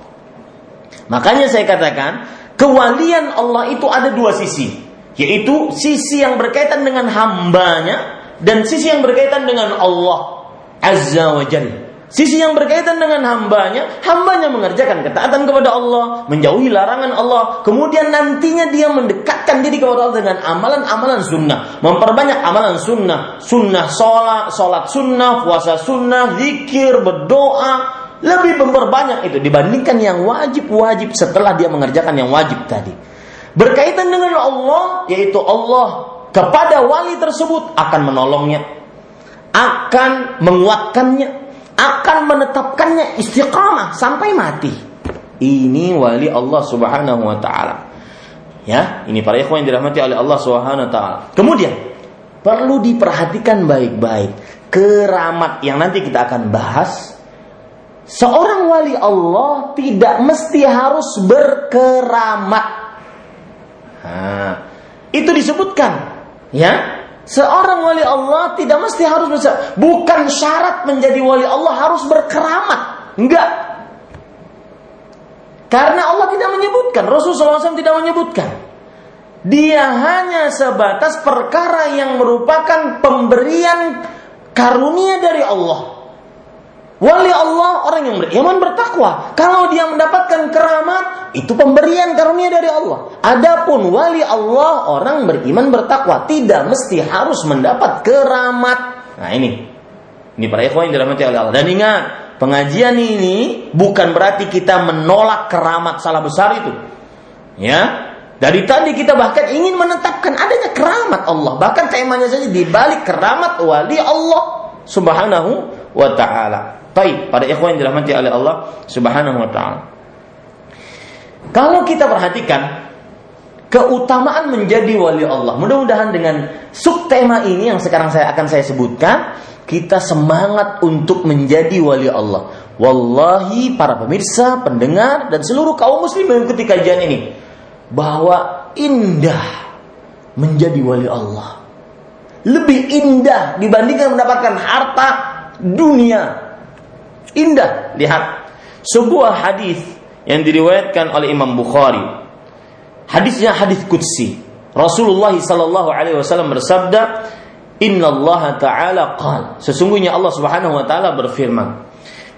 Makanya saya katakan, kewalian Allah itu ada dua sisi yaitu sisi yang berkaitan dengan hambanya dan sisi yang berkaitan dengan Allah Azza wa Jalla. Sisi yang berkaitan dengan hambanya, hambanya mengerjakan ketaatan kepada Allah, menjauhi larangan Allah, kemudian nantinya dia mendekatkan diri kepada Allah dengan amalan-amalan sunnah, memperbanyak amalan sunnah, sunnah sholat, sholat sunnah, puasa sunnah, zikir, berdoa, lebih memperbanyak itu dibandingkan yang wajib-wajib setelah dia mengerjakan yang wajib tadi. Berkaitan dengan Allah yaitu Allah kepada wali tersebut akan menolongnya akan menguatkannya akan menetapkannya istiqamah sampai mati. Ini wali Allah Subhanahu wa taala. Ya ini para ikhwan yang dirahmati oleh Allah Subhanahu wa taala. Kemudian perlu diperhatikan baik-baik. Keramat yang nanti kita akan bahas. Seorang wali Allah tidak mesti harus berkeramat. Nah, itu disebutkan, ya. Seorang wali Allah tidak mesti harus bisa, bukan syarat menjadi wali Allah harus berkeramat. Enggak. Karena Allah tidak menyebutkan, Rasulullah SAW tidak menyebutkan. Dia hanya sebatas perkara yang merupakan pemberian karunia dari Allah. Wali Allah orang yang beriman bertakwa. Kalau dia mendapatkan keramat, itu pemberian karunia dari Allah. Adapun wali Allah orang beriman bertakwa tidak mesti harus mendapat keramat. Nah ini, ini para ikhwan yang dirahmati oleh Allah. Dan ingat, pengajian ini bukan berarti kita menolak keramat salah besar itu. Ya, dari tadi kita bahkan ingin menetapkan adanya keramat Allah. Bahkan temanya saja di balik keramat wali Allah Subhanahu wa taala. Baik, pada ikhwan yang dirahmati oleh Allah Subhanahu wa taala. Kalau kita perhatikan keutamaan menjadi wali Allah. Mudah-mudahan dengan subtema ini yang sekarang saya akan saya sebutkan, kita semangat untuk menjadi wali Allah. Wallahi para pemirsa, pendengar dan seluruh kaum muslim mengikuti kajian ini bahwa indah menjadi wali Allah. Lebih indah dibandingkan mendapatkan harta dunia Indah, lihat. Sebuah hadis yang diriwayatkan oleh Imam Bukhari. Hadisnya hadis qudsi. Rasulullah sallallahu alaihi wasallam bersabda, "Inna Allah taala qal." Sesungguhnya Allah Subhanahu wa taala berfirman,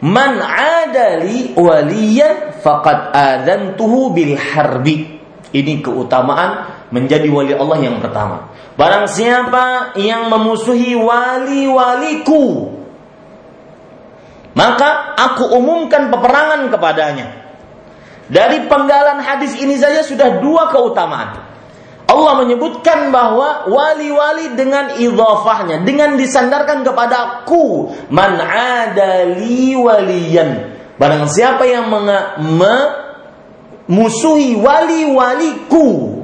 "Man adali waliyan faqad adantuhu bil harbi." Ini keutamaan menjadi wali Allah yang pertama. Barang siapa yang memusuhi wali-waliku, maka aku umumkan peperangan kepadanya. Dari penggalan hadis ini saja sudah dua keutamaan. Allah menyebutkan bahwa wali-wali dengan idhafahnya, dengan disandarkan kepada aku, man adali waliyan. Barang siapa yang memusuhi wali-waliku,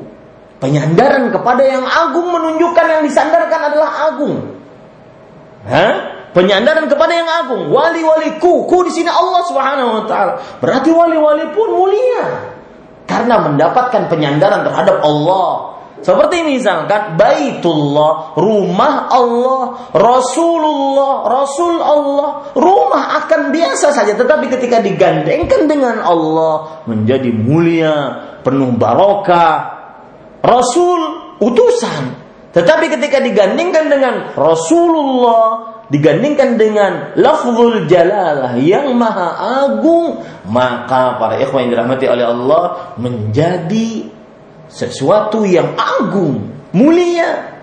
penyandaran kepada yang agung menunjukkan yang disandarkan adalah agung. Hah? Penyandaran kepada yang agung. Wali-wali ku, ku di sini Allah Subhanahu wa taala. Berarti wali-wali pun mulia karena mendapatkan penyandaran terhadap Allah. Seperti misalkan Baitullah, rumah Allah, Rasulullah, Rasul Allah, rumah akan biasa saja tetapi ketika digandengkan dengan Allah menjadi mulia, penuh barokah. Rasul utusan. Tetapi ketika digandingkan dengan Rasulullah, digandingkan dengan lafzul jalalah yang maha agung, maka para ikhwan yang dirahmati oleh Allah menjadi sesuatu yang agung, mulia,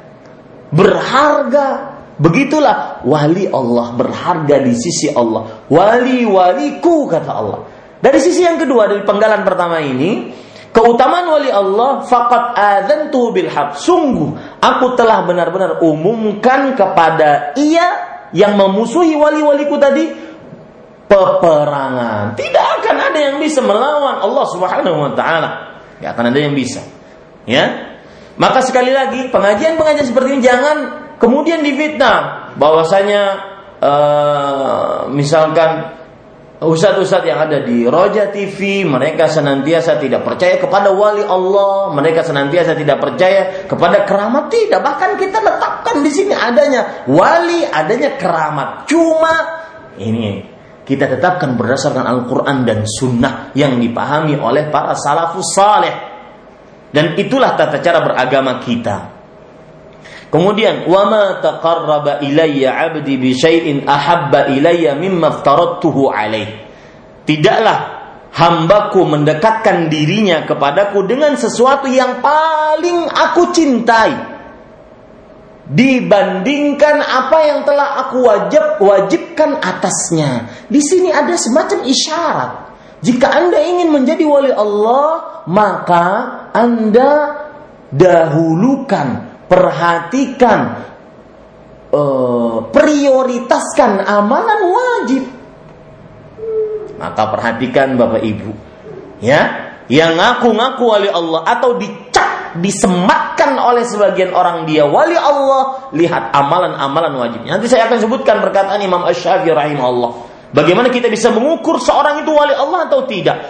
berharga. Begitulah wali Allah berharga di sisi Allah. Wali-waliku kata Allah. Dari sisi yang kedua dari penggalan pertama ini, keutamaan wali Allah faqat adzantu bil haq. Sungguh aku telah benar-benar umumkan kepada ia yang memusuhi wali-waliku tadi peperangan. Tidak akan ada yang bisa melawan Allah Subhanahu wa taala. Tidak akan ada yang bisa. Ya. Maka sekali lagi pengajian-pengajian seperti ini jangan kemudian difitnah bahwasanya uh, misalkan Ustadz-ustadz yang ada di Roja TV, mereka senantiasa tidak percaya kepada wali Allah, mereka senantiasa tidak percaya kepada keramat tidak. Bahkan kita letakkan di sini adanya wali, adanya keramat. Cuma ini kita tetapkan berdasarkan Al-Quran dan Sunnah yang dipahami oleh para salafus saleh. Dan itulah tata cara beragama kita. Kemudian wama taqarraba ilayya 'abdi bi syai'in ahabba ilayya mimma aftaradtuhu alaih. Tidaklah hambaku mendekatkan dirinya kepadaku dengan sesuatu yang paling aku cintai dibandingkan apa yang telah aku wajib wajibkan atasnya. Di sini ada semacam isyarat. Jika Anda ingin menjadi wali Allah, maka Anda dahulukan perhatikan, uh, prioritaskan amalan wajib. Maka perhatikan Bapak Ibu, ya, yang ngaku-ngaku wali Allah atau dicap, disematkan oleh sebagian orang dia wali Allah, lihat amalan-amalan wajibnya. Nanti saya akan sebutkan perkataan Imam Ash-Syafi'i rahimahullah. Bagaimana kita bisa mengukur seorang itu wali Allah atau tidak?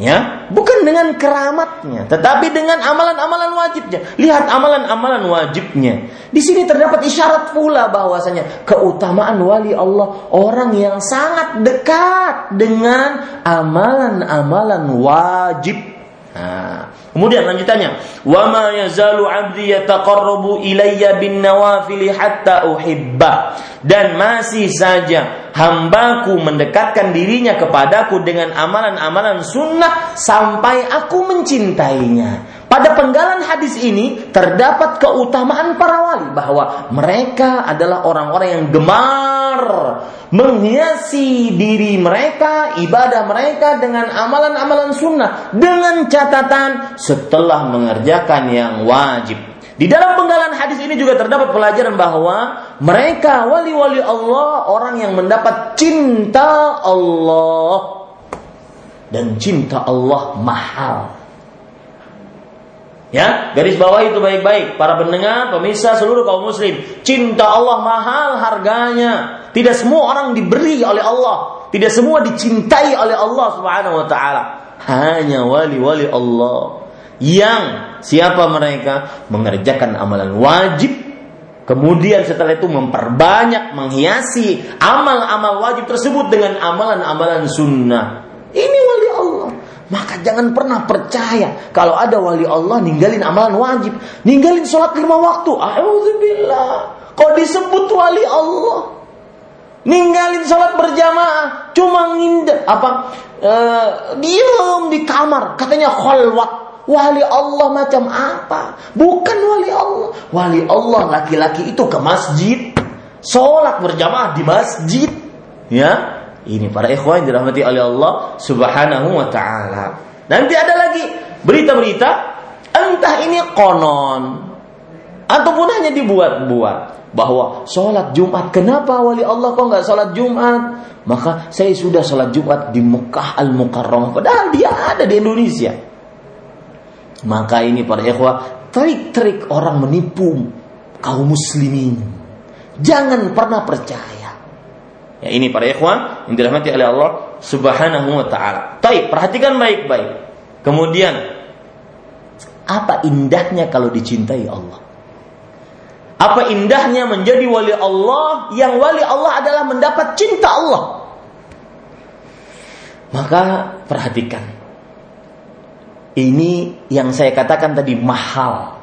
Ya bukan dengan keramatnya tetapi dengan amalan-amalan wajibnya. Lihat amalan-amalan wajibnya. Di sini terdapat isyarat pula bahwasanya keutamaan wali Allah orang yang sangat dekat dengan amalan-amalan wajib. Nah, kemudian lanjutannya. Wa ma yazalu 'abdi yataqarrabu ilayya bin nawafil hatta uhibba. Dan masih saja hambaku mendekatkan dirinya kepadaku dengan amalan-amalan sunnah sampai aku mencintainya. Pada penggalan hadis ini terdapat keutamaan para wali bahwa mereka adalah orang-orang yang gemar menghiasi diri mereka, ibadah mereka dengan amalan-amalan sunnah dengan catatan setelah mengerjakan yang wajib. Di dalam penggalan hadis ini juga terdapat pelajaran bahwa mereka wali-wali Allah orang yang mendapat cinta Allah dan cinta Allah mahal. Ya, garis bawah itu baik-baik para pendengar, pemirsa seluruh kaum muslim. Cinta Allah mahal harganya. Tidak semua orang diberi oleh Allah, tidak semua dicintai oleh Allah Subhanahu wa taala. Hanya wali-wali Allah yang siapa mereka? Mengerjakan amalan wajib. Kemudian setelah itu memperbanyak menghiasi amal-amal wajib tersebut dengan amalan-amalan sunnah. Ini wali Allah. Maka jangan pernah percaya kalau ada wali Allah ninggalin amalan wajib. Ninggalin sholat lima waktu. Alhamdulillah kok disebut wali Allah? Ninggalin sholat berjamaah. Cuma ngindah apa? Uh, diem di kamar. Katanya kholwat Wali Allah macam apa? Bukan wali Allah. Wali Allah laki-laki itu ke masjid, sholat berjamaah di masjid. Ya, ini para ikhwan dirahmati oleh Allah Subhanahu wa taala. Nanti ada lagi berita-berita entah ini konon ataupun hanya dibuat-buat bahwa sholat Jumat kenapa wali Allah kok nggak sholat Jumat maka saya sudah sholat Jumat di Mekah Al Mukarramah padahal dia ada di Indonesia maka ini para ikhwah, trik-trik orang menipu kaum muslimin. Jangan pernah percaya. Ya ini para ikhwah yang dirahmati oleh Allah Subhanahu wa taala. Baik, perhatikan baik-baik. Kemudian apa indahnya kalau dicintai Allah? Apa indahnya menjadi wali Allah yang wali Allah adalah mendapat cinta Allah? Maka perhatikan ini yang saya katakan tadi mahal.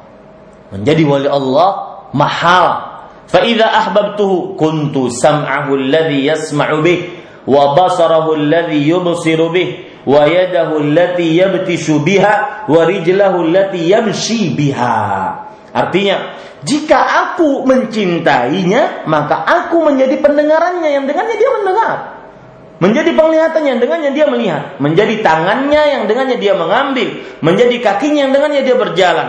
Menjadi wali Allah mahal. Fa idza ahbabtuhu kuntu sam'ahu alladhi yasma'u bih wa basarahu alladhi yubsiru bih wa yadahu allati yabtishu biha wa rijlahu allati yamshi biha. Artinya, jika aku mencintainya, maka aku menjadi pendengarannya yang dengannya dia mendengar. Menjadi penglihatannya yang dengannya dia melihat. Menjadi tangannya yang dengannya dia mengambil. Menjadi kakinya yang dengannya dia berjalan.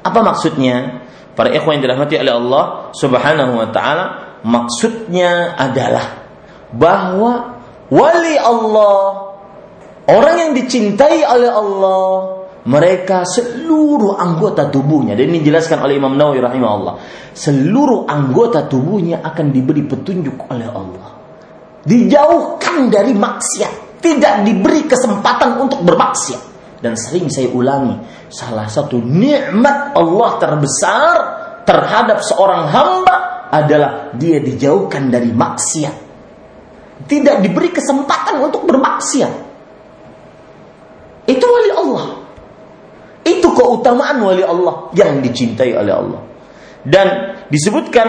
Apa maksudnya? Para ikhwan yang dirahmati oleh Allah Subhanahu wa taala, maksudnya adalah bahwa wali Allah orang yang dicintai oleh Allah mereka seluruh anggota tubuhnya dan ini dijelaskan oleh Imam Nawawi rahimahullah seluruh anggota tubuhnya akan diberi petunjuk oleh Allah dijauhkan dari maksiat tidak diberi kesempatan untuk bermaksiat dan sering saya ulangi salah satu nikmat Allah terbesar terhadap seorang hamba adalah dia dijauhkan dari maksiat. Tidak diberi kesempatan untuk bermaksiat. Itu wali Allah. Itu keutamaan wali Allah yang dicintai oleh Allah. Dan disebutkan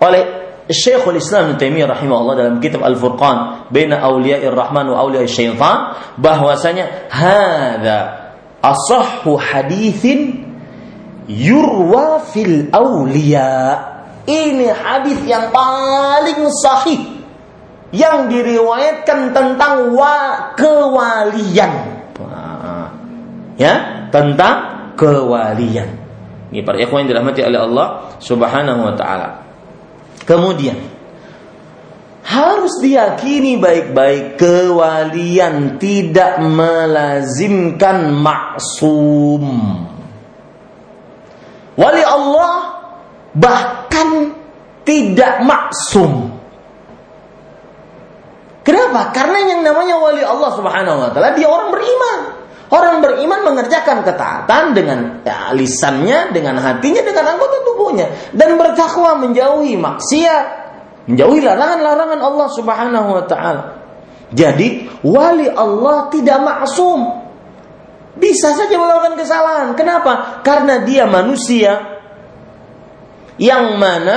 oleh Syekhul Islam Taimiyah rahimahullah dalam kitab Al-Furqan baina auliya'ir rahman wa auliya'is syaitan bahwasanya hadza asahhu haditsin yurwa fil auliya. Ini hadis yang paling sahih yang diriwayatkan tentang wa kewalian. Ya, tentang kewalian. Ini para ikhwan yang dirahmati oleh Allah Subhanahu wa taala. Kemudian harus diyakini baik-baik kewalian tidak melazimkan maksum. Wali Allah bahkan tidak maksum. Kenapa? Karena yang namanya wali Allah Subhanahu wa taala dia orang beriman. Orang beriman mengerjakan ketaatan dengan ya, lisannya, dengan hatinya, dengan anggota tubuhnya dan bertakwa menjauhi maksiat, menjauhi larangan-larangan Allah Subhanahu wa taala. Jadi, wali Allah tidak maksum. Bisa saja melakukan kesalahan. Kenapa? Karena dia manusia yang mana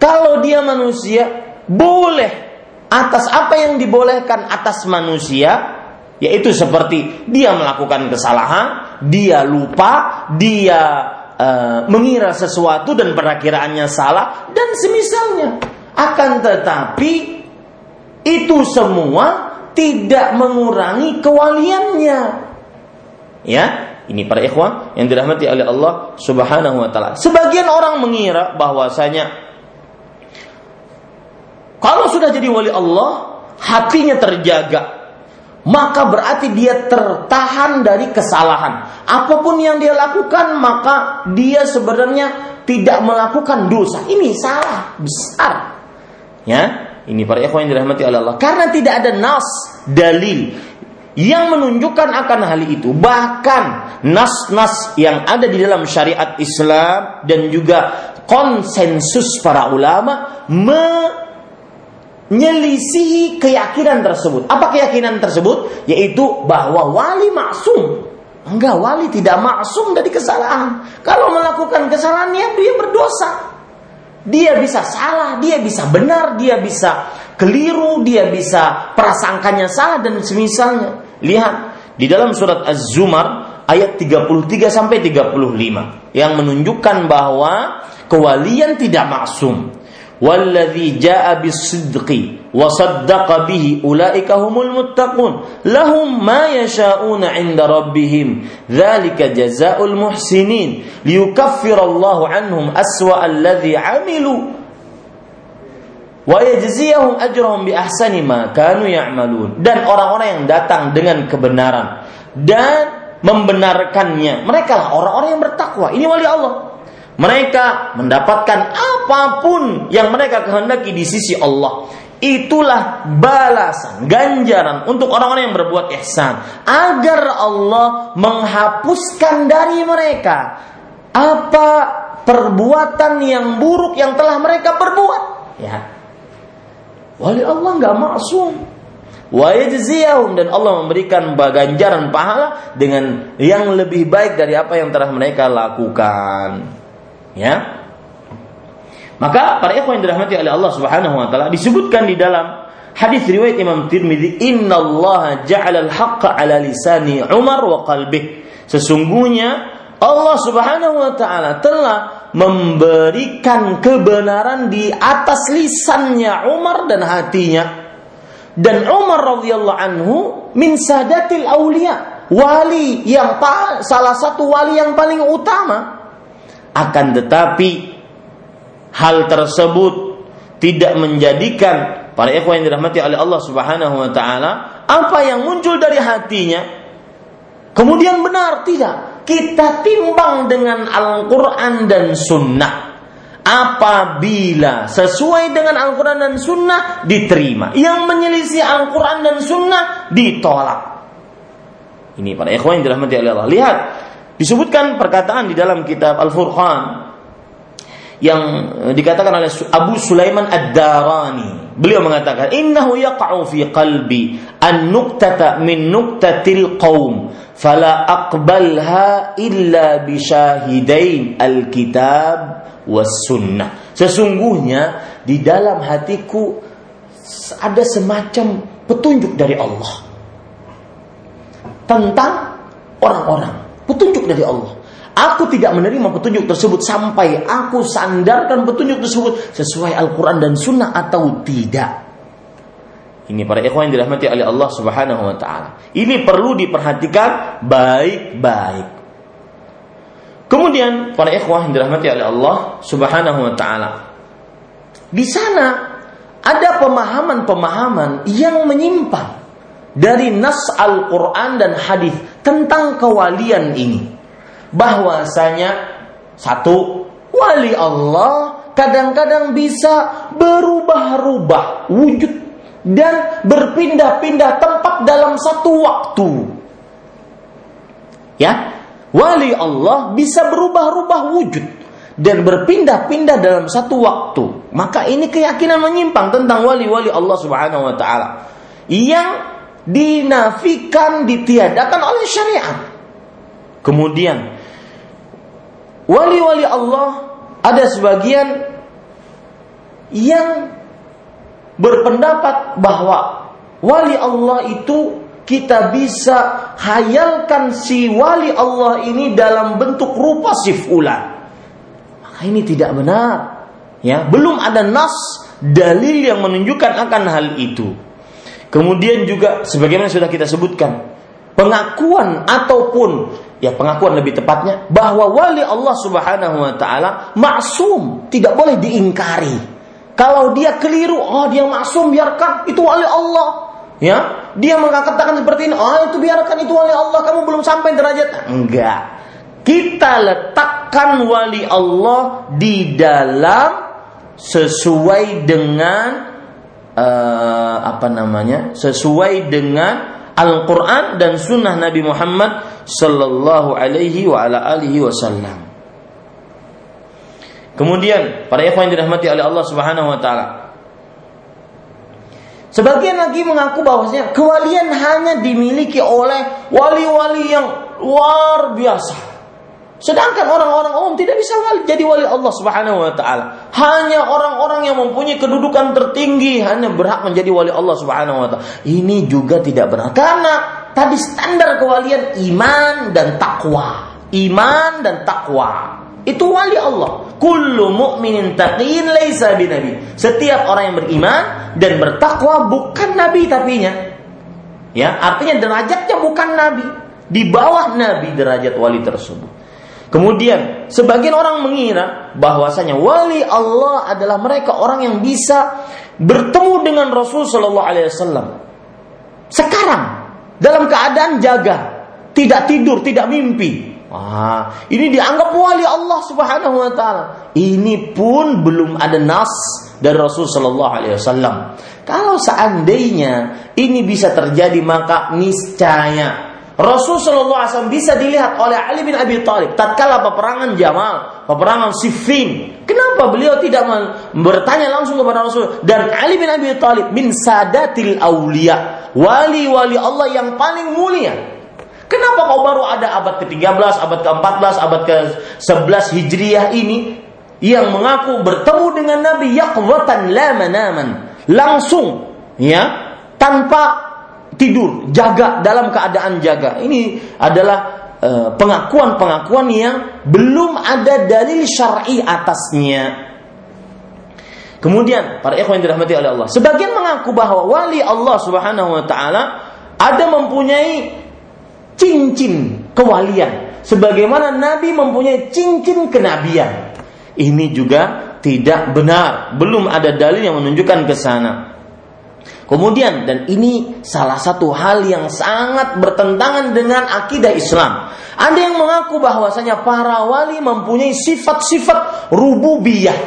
kalau dia manusia boleh atas apa yang dibolehkan atas manusia yaitu seperti dia melakukan kesalahan, dia lupa, dia uh, mengira sesuatu dan perakiraannya salah dan semisalnya. Akan tetapi itu semua tidak mengurangi kewaliannya. Ya, ini para ikhwan yang dirahmati oleh Allah Subhanahu wa taala. Sebagian orang mengira bahwasanya kalau sudah jadi wali Allah, hatinya terjaga, maka berarti dia tertahan dari kesalahan. Apa pun yang dia lakukan, maka dia sebenarnya tidak melakukan dosa. Ini salah besar. Ya, ini para ikhwan yang dirahmati oleh Allah. Karena tidak ada nas dalil yang menunjukkan akan hal itu. Bahkan nas-nas yang ada di dalam syariat Islam dan juga konsensus para ulama me menyelisihi keyakinan tersebut. Apa keyakinan tersebut? Yaitu bahwa wali maksum. Enggak, wali tidak maksum dari kesalahan. Kalau melakukan kesalahan, ya dia berdosa. Dia bisa salah, dia bisa benar, dia bisa keliru, dia bisa prasangkanya salah dan semisalnya. Lihat di dalam surat Az-Zumar ayat 33 sampai 35 yang menunjukkan bahwa kewalian tidak maksum. والذي جاء بالصدق وصدق به أولئك هم المتقون لهم ما يشاءون عند ربهم ذلك جزاء المحسنين ليكفر الله عنهم أسوأ الذي عملوا ويجزيهم أجرهم بأحسن ما كانوا يعملون dan orang-orang yang datang dengan kebenaran dan membenarkannya mereka lah orang-orang yang bertakwa ini wali Allah mereka mendapatkan apa pun yang mereka kehendaki di sisi Allah. Itulah balasan, ganjaran untuk orang-orang yang berbuat ihsan. Agar Allah menghapuskan dari mereka apa perbuatan yang buruk yang telah mereka perbuat. Ya. Wali Allah nggak maksum. Wa dan Allah memberikan ganjaran pahala dengan yang lebih baik dari apa yang telah mereka lakukan. Ya. Maka para ikhwan yang dirahmati oleh Allah Subhanahu wa taala disebutkan di dalam hadis riwayat Imam Tirmidzi, "Inna Allah ja'ala al-haqqa 'ala lisani Umar wa qalbih." Sesungguhnya Allah Subhanahu wa taala telah memberikan kebenaran di atas lisannya Umar dan hatinya. Dan Umar radhiyallahu anhu min sadatil aulia, wali yang salah satu wali yang paling utama. Akan tetapi hal tersebut tidak menjadikan para ikhwan yang dirahmati oleh Allah Subhanahu wa taala apa yang muncul dari hatinya kemudian benar tidak kita timbang dengan Al-Quran dan Sunnah. Apabila sesuai dengan Al-Quran dan Sunnah diterima, yang menyelisih Al-Quran dan Sunnah ditolak. Ini para ikhwan yang dirahmati oleh Allah. Lihat, disebutkan perkataan di dalam kitab Al-Furqan yang dikatakan oleh Abu Sulaiman Ad-Darani. Beliau mengatakan, "Innahu yaqa'u fi qalbi an-nuqtata min nuqtatil qaum, fala aqbalha illa bi syahidain al-kitab was sunnah." Sesungguhnya di dalam hatiku ada semacam petunjuk dari Allah tentang orang-orang, petunjuk dari Allah Aku tidak menerima petunjuk tersebut sampai aku sandarkan petunjuk tersebut sesuai Al-Quran dan Sunnah atau tidak. Ini para ikhwan yang dirahmati oleh Allah Subhanahu wa taala. Ini perlu diperhatikan baik-baik. Kemudian para ikhwah yang dirahmati oleh Allah Subhanahu wa taala. Di sana ada pemahaman-pemahaman yang menyimpang dari nas Al-Qur'an dan hadis tentang kewalian ini bahwasanya satu wali Allah kadang-kadang bisa berubah-ubah wujud dan berpindah-pindah tempat dalam satu waktu. Ya, wali Allah bisa berubah-ubah wujud dan berpindah-pindah dalam satu waktu. Maka ini keyakinan menyimpang tentang wali-wali Allah Subhanahu wa taala yang dinafikan ditiadakan oleh syariat. Kemudian wali-wali Allah ada sebagian yang berpendapat bahwa wali Allah itu kita bisa hayalkan si wali Allah ini dalam bentuk rupa si fulan. Maka ini tidak benar. Ya, belum ada nas dalil yang menunjukkan akan hal itu. Kemudian juga sebagaimana sudah kita sebutkan, pengakuan ataupun ya pengakuan lebih tepatnya bahwa wali Allah Subhanahu wa taala maksum, tidak boleh diingkari. Kalau dia keliru, oh dia maksum biarkan itu wali Allah. Ya, dia mengatakan seperti ini, oh itu biarkan itu wali Allah, kamu belum sampai derajat. Enggak. Kita letakkan wali Allah di dalam sesuai dengan uh, apa namanya? Sesuai dengan Al-Quran dan Sunnah Nabi Muhammad Sallallahu Alaihi wa ala alihi Wasallam. Kemudian para ikhwan yang dirahmati oleh Allah Subhanahu Wa Taala. Sebagian lagi mengaku bahwasanya kewalian hanya dimiliki oleh wali-wali yang luar biasa. Sedangkan orang-orang umum tidak bisa jadi wali Allah Subhanahu wa taala. Hanya orang-orang yang mempunyai kedudukan tertinggi hanya berhak menjadi wali Allah Subhanahu wa taala. Ini juga tidak benar karena tadi standar kewalian iman dan takwa. Iman dan takwa. Itu wali Allah. Kullu mu'minin taqin laisa binabi. Setiap orang yang beriman dan bertakwa bukan nabi tapinya. Ya, artinya derajatnya bukan nabi. Di bawah nabi derajat wali tersebut. Kemudian sebagian orang mengira bahwasanya wali Allah adalah mereka orang yang bisa bertemu dengan Rasul Shallallahu Alaihi Wasallam. Sekarang dalam keadaan jaga, tidak tidur, tidak mimpi. Wah, ini dianggap wali Allah Subhanahu wa taala. Ini pun belum ada nas dari Rasul Shallallahu alaihi wasallam. Kalau seandainya ini bisa terjadi maka niscaya Rasul Shallallahu Alaihi Wasallam bisa dilihat oleh Ali bin Abi Thalib tatkala peperangan Jamal, peperangan Siffin. Kenapa beliau tidak bertanya langsung kepada Rasul? Dan Ali bin Abi Thalib min sadatil aulia, wali-wali Allah yang paling mulia. Kenapa kau baru ada abad ke-13, abad ke-14, abad ke-11 Hijriah ini? yang mengaku bertemu dengan Nabi yaqwatan la manaman, langsung ya, tanpa tidur, jaga dalam keadaan jaga. Ini adalah eh, pengakuan-pengakuan yang belum ada dalil syar'i atasnya. Kemudian para ikhwan yang dirahmati oleh Allah, sebagian mengaku bahwa wali Allah Subhanahu wa taala ada mempunyai cincin kewalian sebagaimana nabi mempunyai cincin kenabian. Ini juga tidak benar, belum ada dalil yang menunjukkan ke sana. Kemudian dan ini salah satu hal yang sangat bertentangan dengan akidah Islam. Ada yang mengaku bahwasanya para wali mempunyai sifat-sifat rububiyah,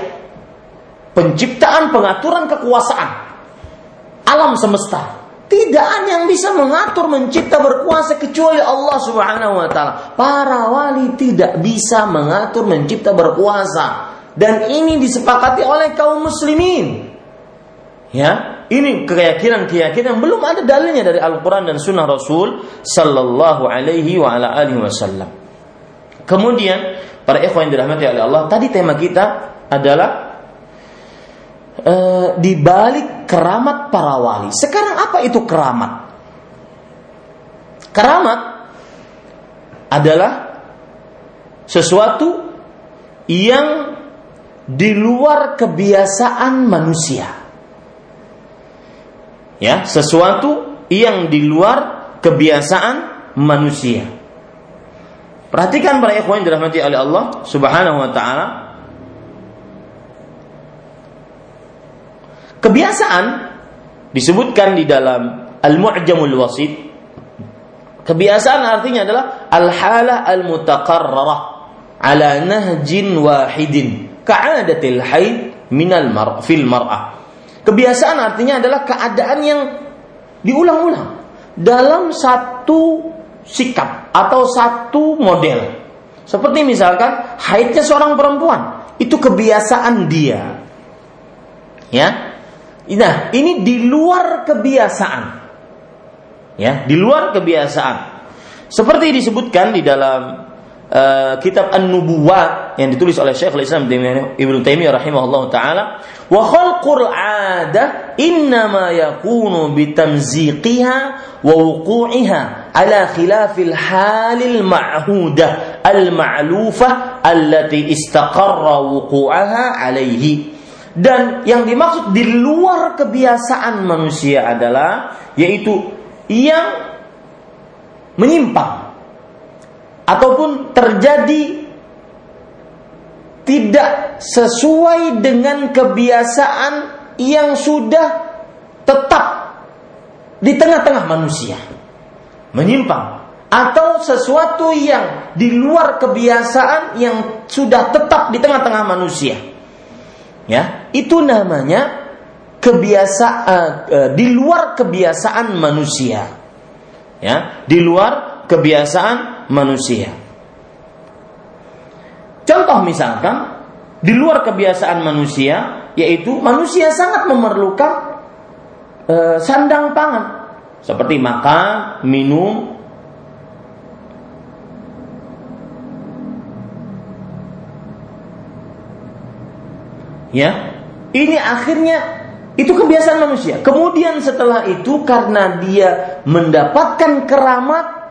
penciptaan, pengaturan kekuasaan alam semesta. Tidak ada yang bisa mengatur, mencipta, berkuasa kecuali Allah Subhanahu wa taala. Para wali tidak bisa mengatur, mencipta, berkuasa. Dan ini disepakati oleh kaum muslimin. Ya, ini keyakinan-keyakinan belum ada dalilnya dari Al-Qur'an dan Sunnah Rasul sallallahu alaihi wa ala alihi wasallam. Kemudian para ikhwan yang dirahmati oleh Allah, tadi tema kita adalah e, di balik keramat para wali. Sekarang apa itu keramat? Keramat adalah sesuatu yang di luar kebiasaan manusia. Ya, sesuatu yang di luar kebiasaan manusia. Perhatikan para ikhwan yang dirahmati oleh Allah Subhanahu wa taala Kebiasaan disebutkan di dalam Al-Mu'jamul Wasit. Kebiasaan artinya adalah al-halah al-mutaqarrarah ala nahjin wahidin ka'adatil haid minal mar fil mar'ah. Kebiasaan artinya adalah keadaan yang diulang-ulang dalam satu sikap atau satu model. Seperti misalkan haidnya seorang perempuan, itu kebiasaan dia. Ya, Nah, ini di luar kebiasaan. Ya, di luar kebiasaan. Seperti disebutkan di dalam uh, kitab An-Nubuwat yang ditulis oleh Syekh Islam Ibnu Taimiyah rahimahullah taala, wa khalqul 'adah innama yakunu bitamziqiha wa wuqu'iha ala khilafil halil ma'hudah al-ma'lufah allati istaqarra wuqu'aha alaihi dan yang dimaksud di luar kebiasaan manusia adalah yaitu yang menyimpang ataupun terjadi tidak sesuai dengan kebiasaan yang sudah tetap di tengah-tengah manusia. Menyimpang. Atau sesuatu yang di luar kebiasaan yang sudah tetap di tengah-tengah manusia. Ya itu namanya kebiasaan uh, di luar kebiasaan manusia. Ya di luar kebiasaan manusia contoh misalkan di luar kebiasaan manusia yaitu manusia sangat memerlukan uh, sandang pangan. Seperti makan minum. Ya. Ini akhirnya itu kebiasaan manusia. Kemudian setelah itu karena dia mendapatkan keramat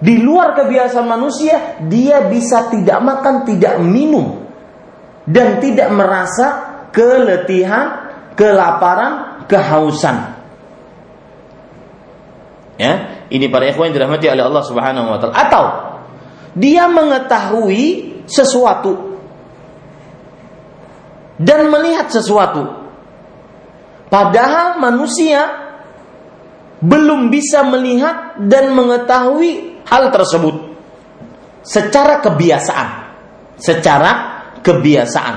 di luar kebiasaan manusia, dia bisa tidak makan, tidak minum dan tidak merasa keletihan, kelaparan, kehausan. Ya, ini para ikhwan yang dirahmati oleh Allah Subhanahu wa taala. Atau dia mengetahui sesuatu dan melihat sesuatu. Padahal manusia belum bisa melihat dan mengetahui hal tersebut secara kebiasaan. Secara kebiasaan.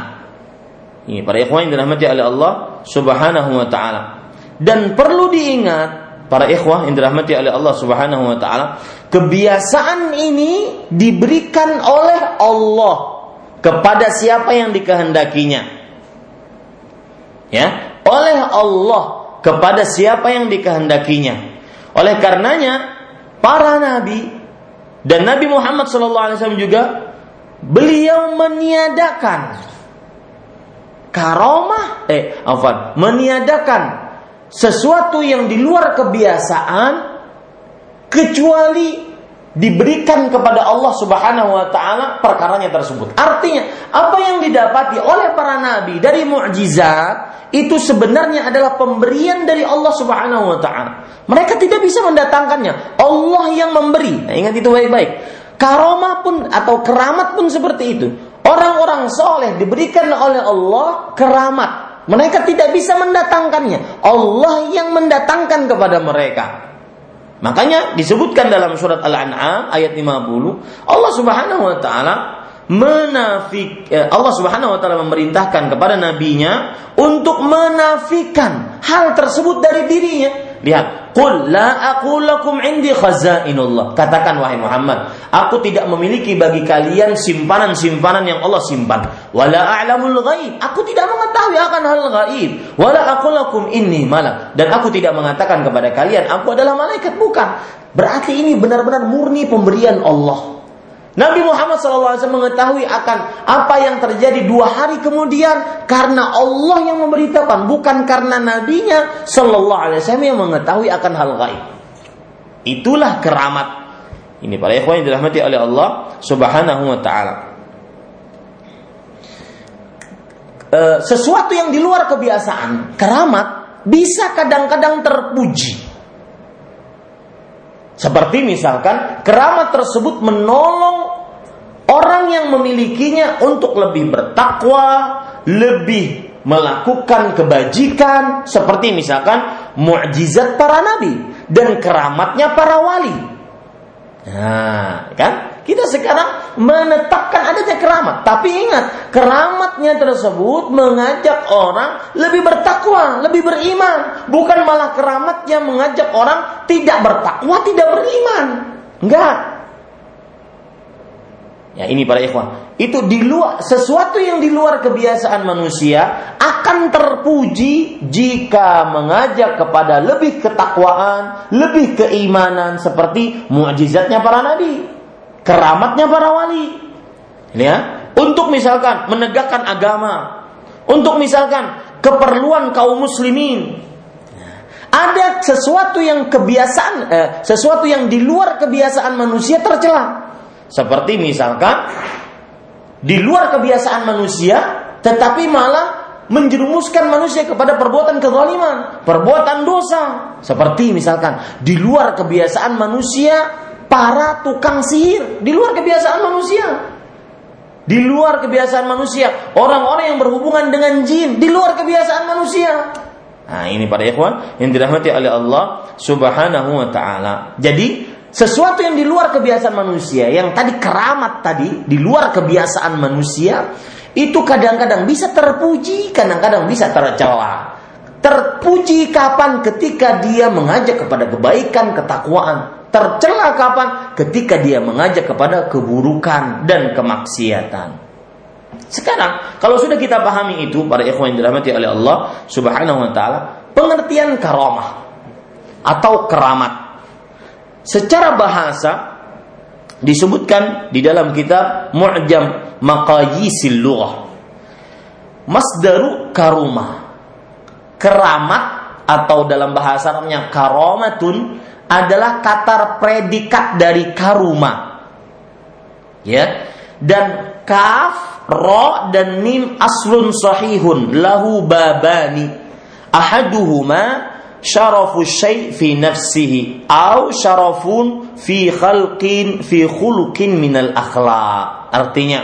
Ini para ikhwan yang dirahmati oleh Allah Subhanahu wa taala. Dan perlu diingat para ikhwah yang dirahmati oleh Allah Subhanahu wa taala, kebiasaan ini diberikan oleh Allah kepada siapa yang dikehendakinya ya oleh Allah kepada siapa yang dikehendakinya. Oleh karenanya para nabi. Dan Nabi Muhammad SAW juga beliau meniadakan karomah eh apa meniadakan sesuatu yang di luar kebiasaan kecuali diberikan kepada Allah Subhanahu wa taala perkaranya tersebut. Artinya, apa yang didapati oleh para nabi dari mukjizat itu sebenarnya adalah pemberian dari Allah Subhanahu wa taala. Mereka tidak bisa mendatangkannya. Allah yang memberi. Nah, ingat itu baik-baik. Karomah pun atau keramat pun seperti itu. Orang-orang soleh diberikan oleh Allah keramat. Mereka tidak bisa mendatangkannya. Allah yang mendatangkan kepada mereka. Makanya disebutkan dalam surat Al-An'am ayat 50, Allah Subhanahu wa taala menafik eh, Allah Subhanahu wa taala memerintahkan kepada nabinya untuk menafikan hal tersebut dari dirinya Lihat, qul la aqul lakum indi khazainullah. Katakan wahai Muhammad, aku tidak memiliki bagi kalian simpanan-simpanan yang Allah simpan. Wala a'lamul ghaib. Aku tidak mengetahui akan hal gaib. Wala aqul lakum inni malak. Dan aku tidak mengatakan kepada kalian aku adalah malaikat, bukan. Berarti ini benar-benar murni pemberian Allah. Nabi Muhammad SAW mengetahui akan apa yang terjadi dua hari kemudian karena Allah yang memberitakan, bukan karena nabinya Sallallahu Alaihi Wasallam yang mengetahui akan hal gaib. Itulah keramat. Ini para ikhwan yang dirahmati oleh Allah Subhanahu Wa Taala. E, sesuatu yang di luar kebiasaan, keramat bisa kadang-kadang terpuji seperti misalkan keramat tersebut menolong orang yang memilikinya untuk lebih bertakwa, lebih melakukan kebajikan seperti misalkan mukjizat para nabi dan keramatnya para wali. Nah, kan? Kita sekarang menetapkan adanya keramat, tapi ingat, keramatnya tersebut mengajak orang lebih bertakwa, lebih beriman, bukan malah keramatnya mengajak orang tidak bertakwa, tidak beriman. Enggak. Ya ini para ikhwan, itu di luar sesuatu yang di luar kebiasaan manusia akan terpuji jika mengajak kepada lebih ketakwaan, lebih keimanan seperti mukjizatnya para nabi keramatnya para wali. Ya, untuk misalkan menegakkan agama, untuk misalkan keperluan kaum muslimin. Ada sesuatu yang kebiasaan, eh, sesuatu yang di luar kebiasaan manusia tercela. Seperti misalkan di luar kebiasaan manusia, tetapi malah menjerumuskan manusia kepada perbuatan kezaliman, perbuatan dosa. Seperti misalkan di luar kebiasaan manusia para tukang sihir di luar kebiasaan manusia. Di luar kebiasaan manusia, orang-orang yang berhubungan dengan jin di luar kebiasaan manusia. Nah, ini para ikhwan yang dirahmati oleh Allah Subhanahu wa taala. Jadi, sesuatu yang di luar kebiasaan manusia, yang tadi keramat tadi di luar kebiasaan manusia, itu kadang-kadang bisa terpuji, kadang-kadang bisa tercela. Terpuji kapan ketika dia mengajak kepada kebaikan, ketakwaan, tercela kapan? Ketika dia mengajak kepada keburukan dan kemaksiatan. Sekarang, kalau sudah kita pahami itu, para ikhwan yang dirahmati oleh Allah Subhanahu wa taala, pengertian karamah atau keramat secara bahasa disebutkan di dalam kitab Mu'jam Maqayisil Lughah. Masdaru karumah. Keramat atau dalam bahasa Arabnya karomatun adalah kata predikat dari karuma. Ya. Dan kaf, ro dan mim aslun sahihun lahu babani. Ahaduhuma syarafu syai' fi nafsihi au syarafun fi khalqin fi khuluqin minal akhlaq. Artinya,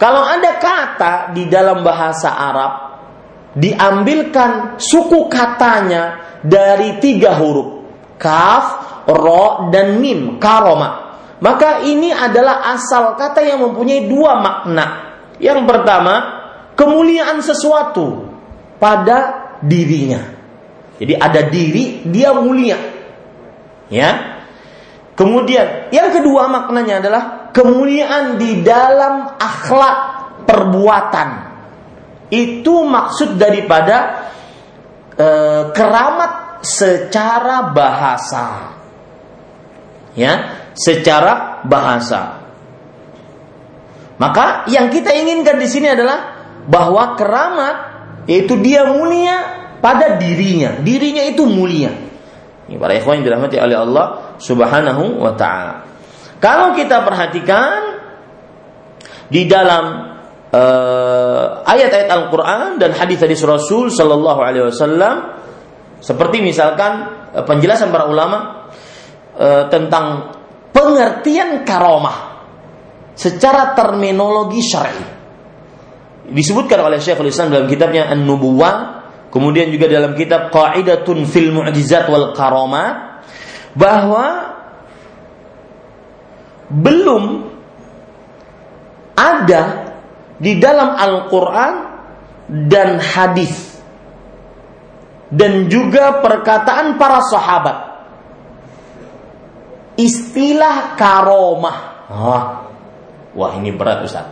kalau ada kata di dalam bahasa Arab diambilkan suku katanya dari tiga huruf kaf, ro, dan mim, karoma. Maka ini adalah asal kata yang mempunyai dua makna. Yang pertama, kemuliaan sesuatu pada dirinya. Jadi ada diri, dia mulia. Ya. Kemudian yang kedua maknanya adalah kemuliaan di dalam akhlak perbuatan. Itu maksud daripada e, keramat secara bahasa. Ya, secara bahasa. Maka yang kita inginkan di sini adalah bahwa keramat yaitu dia mulia pada dirinya. Dirinya itu mulia. Ini para ikhwan yang dirahmati oleh Allah Subhanahu wa taala. Kalau kita perhatikan di dalam uh, ayat-ayat Al-Qur'an dan hadis-hadis Rasul sallallahu alaihi wasallam seperti misalkan uh, penjelasan para ulama uh, tentang pengertian karomah secara terminologi syar'i. Disebutkan oleh Syekhul Islam dalam kitabnya An-Nubuwah Kemudian juga dalam kitab Qaidatun fil Mu'jizat wal Karamat bahwa belum ada di dalam Al-Qur'an dan hadis dan juga perkataan para sahabat. Istilah karomah. Wah, ini berat Ustaz.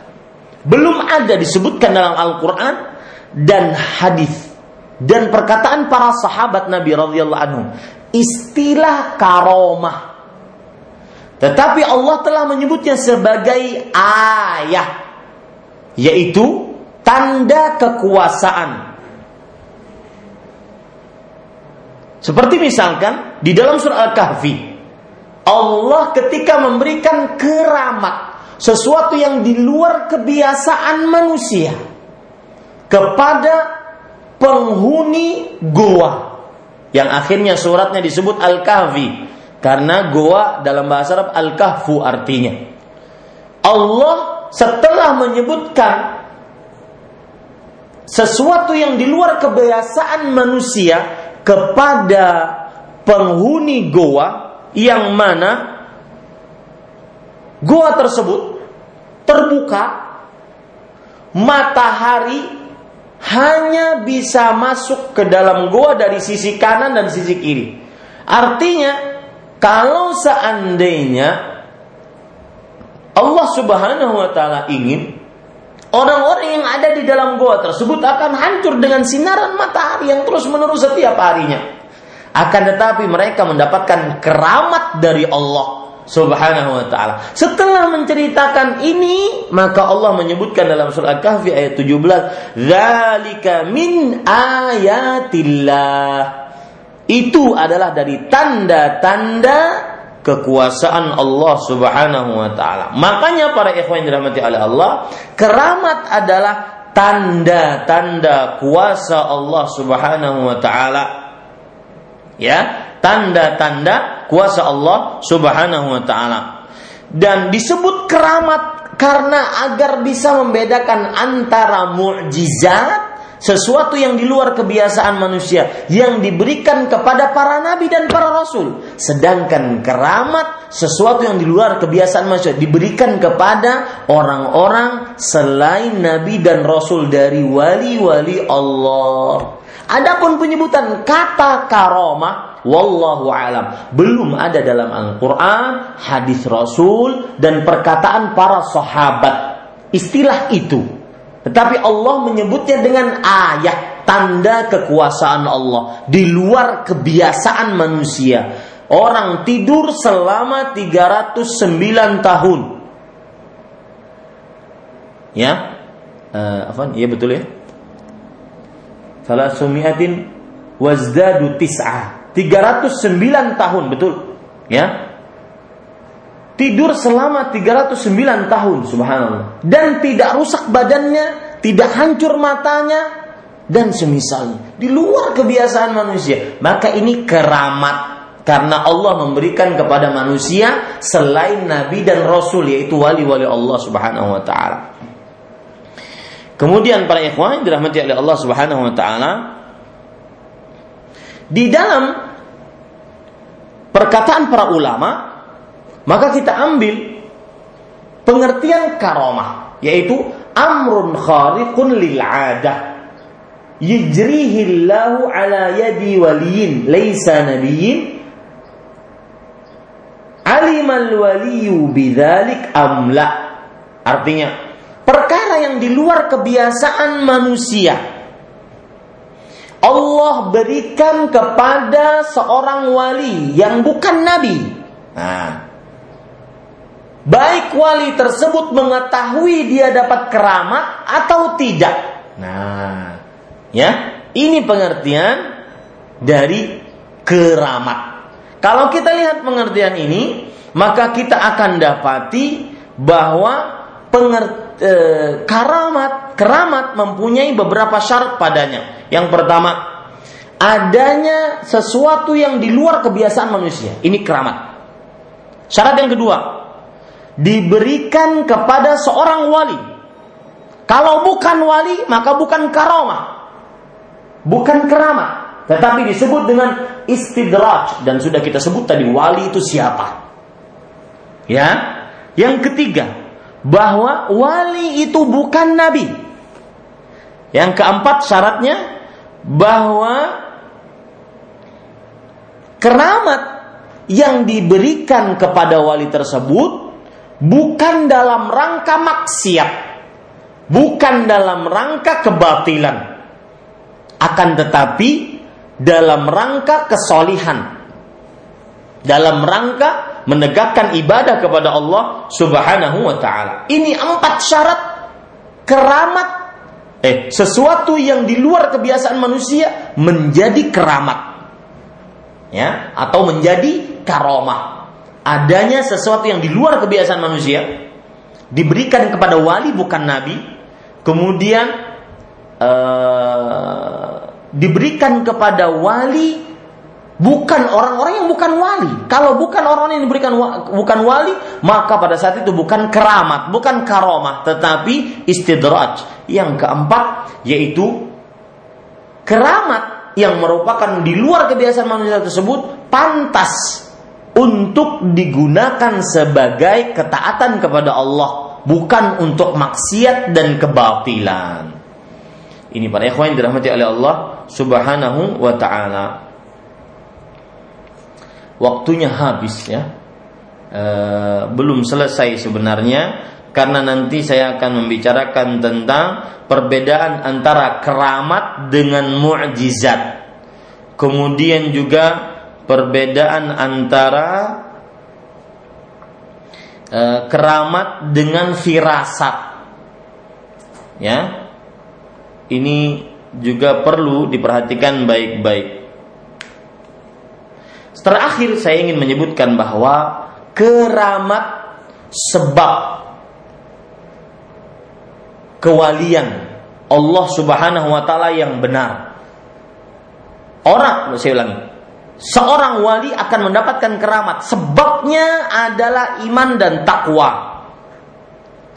Belum ada disebutkan dalam Al-Qur'an dan hadis dan perkataan para sahabat Nabi radhiyallahu anhu istilah karomah. Tetapi Allah telah menyebutnya sebagai ayah yaitu tanda kekuasaan seperti misalkan di dalam surah Al-Kahfi Allah ketika memberikan keramat sesuatu yang di luar kebiasaan manusia kepada penghuni goa yang akhirnya suratnya disebut Al-Kahfi karena goa dalam bahasa Arab Al-Kahfu artinya. Allah setelah menyebutkan sesuatu yang di luar kebiasaan manusia kepada penghuni goa yang mana goa tersebut terbuka matahari hanya bisa masuk ke dalam gua dari sisi kanan dan sisi kiri. Artinya, kalau seandainya Allah Subhanahu wa taala ingin orang-orang yang ada di dalam gua tersebut akan hancur dengan sinaran matahari yang terus-menerus setiap harinya. Akan tetapi mereka mendapatkan keramat dari Allah Subhanahu wa taala. Setelah menceritakan ini, maka Allah menyebutkan dalam surah Kahfi ayat 17, "Dzalika min ayatillah." Itu adalah dari tanda-tanda kekuasaan Allah Subhanahu wa taala. Makanya para ikhwan dirahmati oleh Allah, keramat adalah tanda-tanda kuasa Allah Subhanahu wa taala. Ya, tanda-tanda kuasa Allah Subhanahu wa taala. Dan disebut keramat karena agar bisa membedakan antara mukjizat sesuatu yang di luar kebiasaan manusia yang diberikan kepada para nabi dan para rasul. Sedangkan keramat sesuatu yang di luar kebiasaan manusia diberikan kepada orang-orang selain nabi dan rasul dari wali-wali Allah. Adapun penyebutan kata karomah, wallahu alam, belum ada dalam Al-Qur'an, hadis Rasul dan perkataan para sahabat. Istilah itu. Tetapi Allah menyebutnya dengan ayat, tanda kekuasaan Allah di luar kebiasaan manusia. Orang tidur selama 309 tahun. Ya. Uh, apa? Iya betul ya? Salasumiatin wazdadu tis'ah. 309 tahun, betul. Ya. Tidur selama 309 tahun, subhanallah. Dan tidak rusak badannya, tidak hancur matanya, dan semisalnya. Di luar kebiasaan manusia. Maka ini keramat. Karena Allah memberikan kepada manusia selain Nabi dan Rasul, yaitu wali-wali Allah subhanahu wa ta'ala. Kemudian para ikhwan dirahmati oleh Allah Subhanahu wa taala di dalam perkataan para ulama maka kita ambil pengertian karomah yaitu amrun khariqun lil adah yajrihi Allahu ala yadi waliyin laisa nabiyyin alimal waliyu bidzalik amla artinya perkara yang di luar kebiasaan manusia. Allah berikan kepada seorang wali yang bukan nabi. Nah, baik wali tersebut mengetahui dia dapat keramat atau tidak. Nah, Ya, ini pengertian dari keramat. Kalau kita lihat pengertian ini, maka kita akan dapati bahwa penger, e, karamat keramat mempunyai beberapa syarat padanya. Yang pertama, adanya sesuatu yang di luar kebiasaan manusia. Ini keramat. Syarat yang kedua, diberikan kepada seorang wali. Kalau bukan wali, maka bukan karomah bukan keramat, tetapi disebut dengan istidraj dan sudah kita sebut tadi wali itu siapa. Ya. Yang ketiga, bahwa wali itu bukan nabi. Yang keempat syaratnya bahwa keramat yang diberikan kepada wali tersebut bukan dalam rangka maksiat, bukan dalam rangka kebatilan, akan tetapi dalam rangka kesolihan dalam rangka menegakkan ibadah kepada Allah Subhanahu wa taala. Ini empat syarat keramat eh sesuatu yang di luar kebiasaan manusia menjadi keramat. Ya, atau menjadi karomah. Adanya sesuatu yang di luar kebiasaan manusia diberikan kepada wali bukan nabi, kemudian uh, diberikan kepada wali bukan orang-orang yang bukan wali. Kalau bukan orang yang diberikan bukan wali, maka pada saat itu bukan keramat, bukan karomah, tetapi istidraj. Yang keempat yaitu keramat yang merupakan di luar kebiasaan manusia tersebut pantas untuk digunakan sebagai ketaatan kepada Allah, bukan untuk maksiat dan kebatilan. Ini para ikhwan dirahmati oleh Allah Subhanahu wa taala. Waktunya habis ya. E, belum selesai sebenarnya karena nanti saya akan membicarakan tentang perbedaan antara keramat dengan mukjizat. Kemudian juga perbedaan antara e, keramat dengan firasat. Ya, ini juga perlu diperhatikan baik-baik. Terakhir saya ingin menyebutkan bahwa keramat sebab kewalian Allah Subhanahu wa taala yang benar. Orang, saya ulangi. Seorang wali akan mendapatkan keramat. Sebabnya adalah iman dan takwa.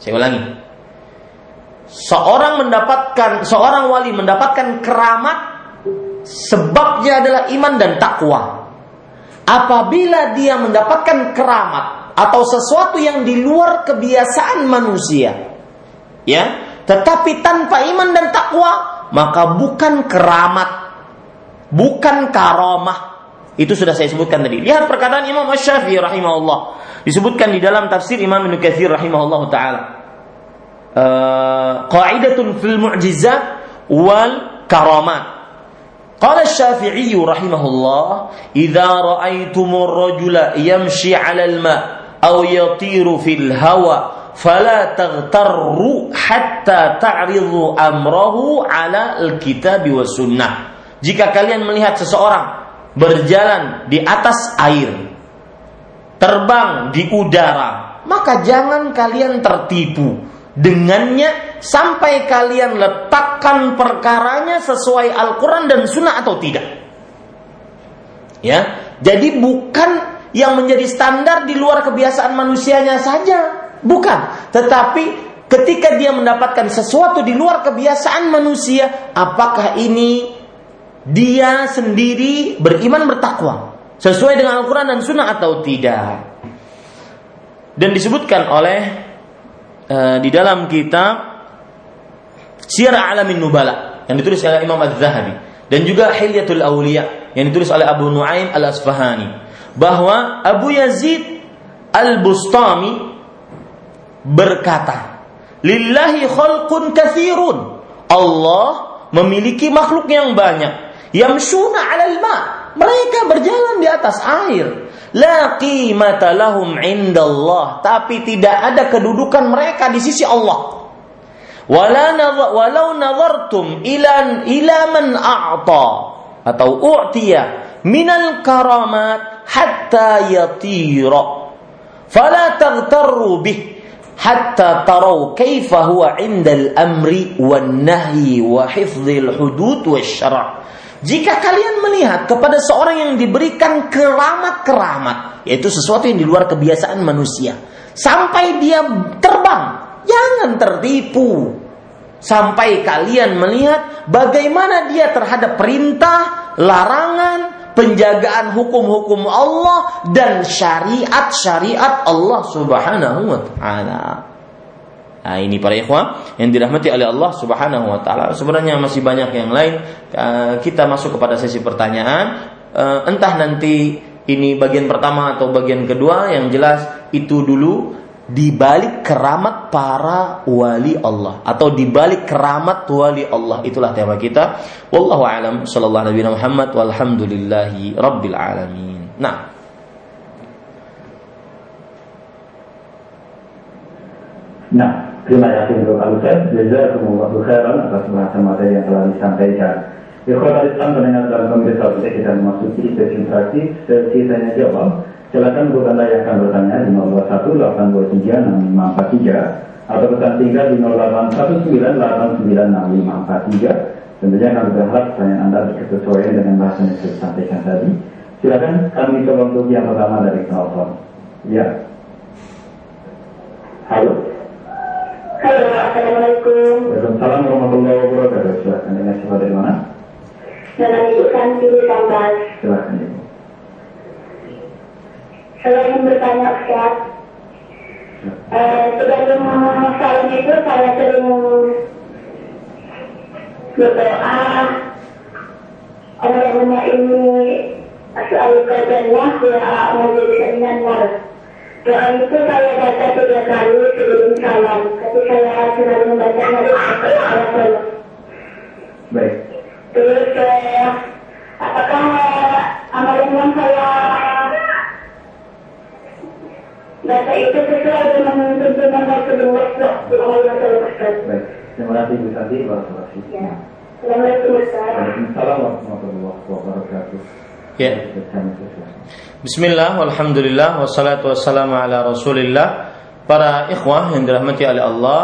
Saya ulangi seorang mendapatkan seorang wali mendapatkan keramat sebabnya adalah iman dan takwa. Apabila dia mendapatkan keramat atau sesuatu yang di luar kebiasaan manusia, ya, tetapi tanpa iman dan takwa, maka bukan keramat, bukan karomah. Itu sudah saya sebutkan tadi. Lihat perkataan Imam Syafi'i rahimahullah. Disebutkan di dalam tafsir Imam Ibnu Katsir rahimahullah taala qaidatun fil mu'jizat wal karamat. Qala Syafi'i rahimahullah, "Idza ra'aitumur rajula yamshi 'alal ma' aw yatiru fil hawa, fala taghtarru hatta ta'ridu amrahu 'ala al-kitab wa sunnah." Jika kalian melihat seseorang berjalan di atas air, terbang di udara, maka jangan kalian tertipu dengannya sampai kalian letakkan perkaranya sesuai Al-Quran dan Sunnah atau tidak. Ya, jadi bukan yang menjadi standar di luar kebiasaan manusianya saja, bukan. Tetapi ketika dia mendapatkan sesuatu di luar kebiasaan manusia, apakah ini dia sendiri beriman bertakwa sesuai dengan Al-Quran dan Sunnah atau tidak? Dan disebutkan oleh Eh, di dalam kitab Syiar Alamin Nubala yang ditulis oleh Imam Az-Zahabi dan juga Hilyatul Auliya yang ditulis oleh Abu Nuaim Al-Asfahani bahwa Abu Yazid Al-Bustami berkata, "Lillahi khalqun kathirun." Allah memiliki makhluk yang banyak. Yamshuna 'alal ma. Mereka berjalan di atas air. La qimata lahum indallah. Tapi tidak ada kedudukan mereka di sisi Allah. walau nazartum ila ila man a'ta atau u'tiya minal karamat hatta yatira fala taghtarru bih hatta tarau kaifa huwa indal amri wan nahyi wa hifdzil hudud wasyara' Jika kalian melihat kepada seorang yang diberikan keramat-keramat, yaitu sesuatu yang di luar kebiasaan manusia, sampai dia terbang, jangan tertipu. Sampai kalian melihat bagaimana dia terhadap perintah, larangan, penjagaan hukum-hukum Allah dan syariat-syariat Allah Subhanahu wa taala. Nah, ini para ikhwah yang dirahmati oleh Allah Subhanahu wa taala. Sebenarnya masih banyak yang lain. Eh, kita masuk kepada sesi pertanyaan. Eh, entah nanti ini bagian pertama atau bagian kedua yang jelas itu dulu di balik keramat para wali Allah atau di balik keramat wali Allah itulah tema kita. Wallahu alam sallallahu nabi Muhammad walhamdulillahi rabbil alamin. Nah, Nah, Terima kasih untuk Al-Ustaz. Jazakumullah khairan atas bahasan materi yang telah disampaikan. Ikhwan Islam mendengar dalam pemirsa kita kita memasuki sesi interaktif, sesi tanya jawab. Silakan buat Anda yang akan bertanya di 021 823 6543 atau pesan tinggal di 0819896543. Tentunya kami berharap pertanyaan Anda berkesesuaian dengan bahasan yang saya sampaikan tadi. Silakan kami coba untuk yang pertama dari telepon. Ya. Halo. Assalamualaikum. Waalaikumsalam warahmatullahi wabarakatuh. Silakan dengan siapa dari mana? Dengan Ibu Santi di Sambas. Silakan Ibu. Saya ingin bertanya Ustaz. Eh, sebelum salam itu saya sering berdoa Allahumma ini as'aluka jannah wa a'udzu minan nar. Doa itu saya baca tiga kali sebelum salam, tapi saya selalu membacanya di akhir Baik. Terus eh, apakah amalan yang saya baca itu sesuai dengan tuntunan Rasulullah Sallallahu Alaihi Wasallam? Baik. Terima kasih Bu Santi. Barakallahu Ya. Assalamualaikum warahmatullahi wabarakatuh. Ya. Bismillah, walhamdulillah, wassalatu wassalamu ala rasulillah. Para ikhwah yang dirahmati oleh Allah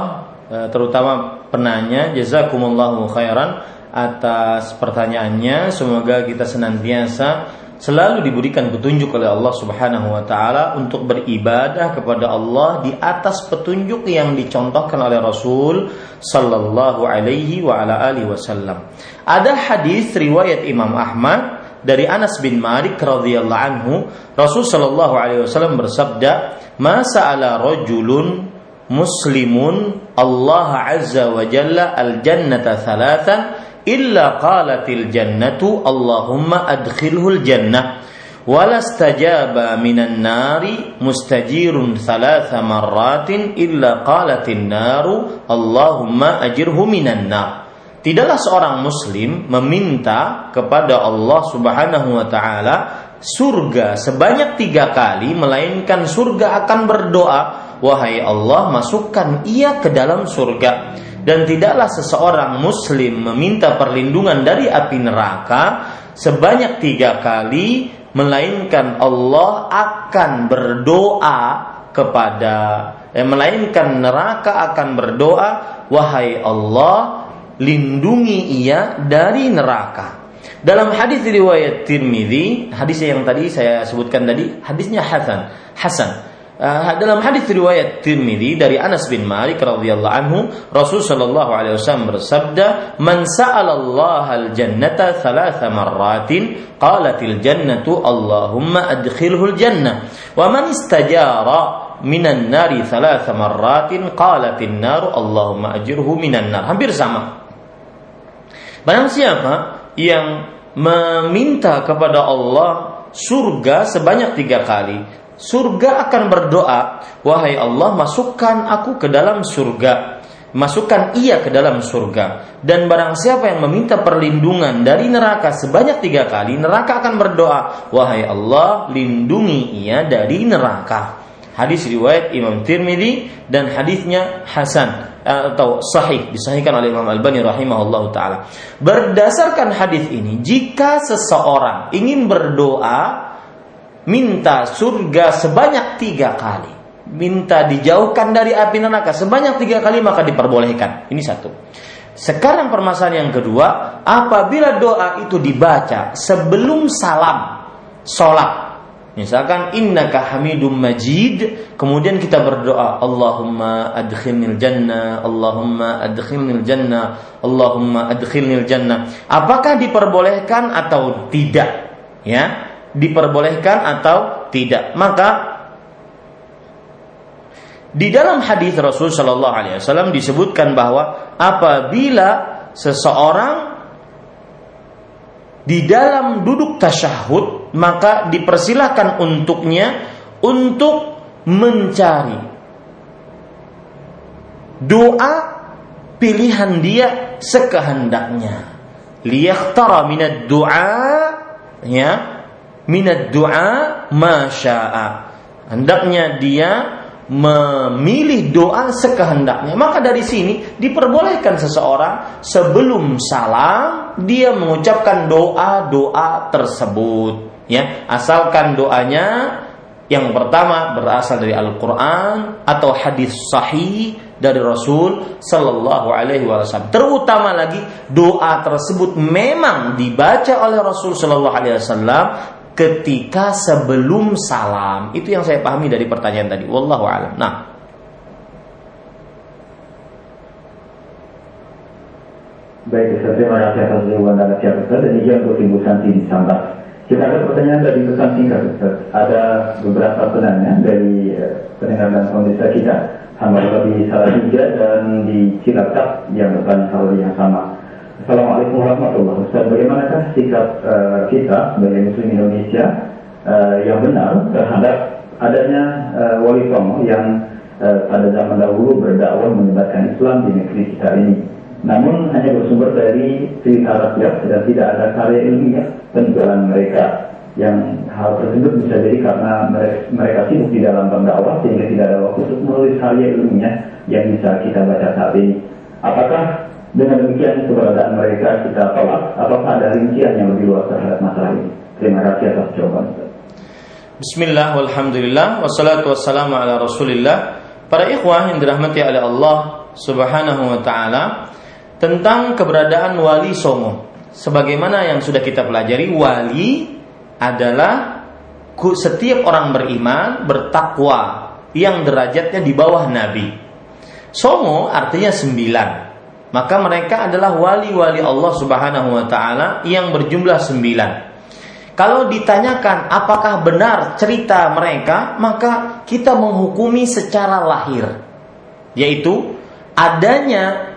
eh, Terutama penanya Jazakumullahu khairan Atas pertanyaannya. Semoga kita senantiasa Selalu diberikan petunjuk oleh Allah subhanahu wa ta'ala Untuk beribadah kepada Allah Di atas petunjuk yang dicontohkan oleh Rasul Sallallahu alaihi wa ala alihi wasallam. Ada hadis riwayat Imam Ahmad dari Anas bin Malik radhiyallahu anhu Rasul sallallahu alaihi wasallam bersabda ma sa'ala rajulun muslimun Allah azza wa jalla al jannata thalathan illa qalatil jannatu Allahumma adkhilhul jannah ولا استجاب من النار مستجير ثلاث مرات إلا قالت النار اللهم أجره من النار Tidaklah seorang muslim meminta kepada Allah Subhanahu wa taala surga sebanyak tiga kali melainkan surga akan berdoa. Wahai Allah masukkan ia ke dalam surga. Dan tidaklah seseorang muslim meminta perlindungan dari api neraka sebanyak tiga kali melainkan Allah akan berdoa kepada eh, melainkan neraka akan berdoa. Wahai Allah lindungi ia dari neraka. Dalam hadis riwayat Tirmidzi, hadis yang tadi saya sebutkan tadi, hadisnya Hasan. Hasan. Uh, dalam hadis riwayat Tirmidzi dari Anas bin Malik radhiyallahu anhu, Rasul sallallahu alaihi wasallam bersabda, "Man Allah al-jannata thalatha marratin, qalatil jannatu Allahumma adkhilhu al-jannah." Wa man istajara minan nari thalatha marratin, qalatin naru Allahumma ajirhu minan nar. Hampir sama. Barang siapa yang meminta kepada Allah surga sebanyak tiga kali, surga akan berdoa, wahai Allah masukkan aku ke dalam surga, masukkan ia ke dalam surga. Dan barang siapa yang meminta perlindungan dari neraka sebanyak tiga kali, neraka akan berdoa, wahai Allah lindungi ia dari neraka. Hadis riwayat Imam Tirmidzi dan hadisnya Hasan atau sahih disahihkan oleh Imam Al-Bani rahimahullah taala. Berdasarkan hadis ini, jika seseorang ingin berdoa minta surga sebanyak tiga kali, minta dijauhkan dari api neraka sebanyak tiga kali maka diperbolehkan. Ini satu. Sekarang permasalahan yang kedua, apabila doa itu dibaca sebelum salam sholat, misalkan innaka hamidum majid, kemudian kita berdoa Allahumma adkhilnil jannah, Allahumma adkhilnil jannah, Allahumma adkhilnil jannah. Apakah diperbolehkan atau tidak? Ya, diperbolehkan atau tidak? Maka di dalam hadis Rasul Shallallahu Alaihi Wasallam disebutkan bahwa apabila seseorang di dalam duduk tasyahud maka dipersilahkan untuknya untuk mencari. Doa pilihan dia sekehendaknya. Liyakhtara minad du'a ya. Minad du'a masya'a. Hendaknya dia memilih doa sekehendaknya. Maka dari sini diperbolehkan seseorang sebelum salam dia mengucapkan doa-doa tersebut. Ya, asalkan doanya yang pertama berasal dari Al-Quran atau hadis sahih dari Rasul Sallallahu Alaihi Wasallam. Terutama lagi doa tersebut memang dibaca oleh Rasul Sallallahu Alaihi Wasallam ketika sebelum salam. Itu yang saya pahami dari pertanyaan tadi. Wallahu a'lam. Nah, Baik, Ustaz, terima kasih atas jawaban dan nasihat Ustaz dan izin untuk Ibu Santi di Sambas. Kita ada pertanyaan dari pesan singkat Ustaz. Ada beberapa penanya dari eh, pendengar dan pemirsa kita. Hamba di Salatiga dan di Cilacap yang bertanya hal yang sama. Assalamualaikum warahmatullahi wabarakatuh. Bagaimanakah sikap uh, kita sebagai Muslim Indonesia uh, yang benar terhadap adanya uh, wali songo yang pada zaman dahulu berdakwah menyebarkan Islam di negeri kita ini. Namun hanya bersumber dari cerita rakyat dan tidak ada karya ilmiah penjualan mereka yang hal tersebut bisa jadi karena mereka, mereka sibuk di dalam pendakwah sehingga tidak ada waktu untuk menulis karya ilmiah yang bisa kita baca saat ini. Apakah dengan demikian keberadaan mereka kita tolak apakah ada rincian yang lebih luas terhadap masalah ini? Terima kasih atas jawaban. Bismillah, walhamdulillah, wassalatu wassalamu ala rasulillah Para ikhwah yang dirahmati oleh Allah subhanahu wa ta'ala Tentang keberadaan wali songo. Sebagaimana yang sudah kita pelajari Wali adalah setiap orang beriman, bertakwa Yang derajatnya di bawah Nabi. Songo artinya sembilan. Maka mereka adalah wali-wali Allah Subhanahu wa taala yang berjumlah sembilan. Kalau ditanyakan apakah benar cerita mereka, maka kita menghukumi secara lahir, yaitu adanya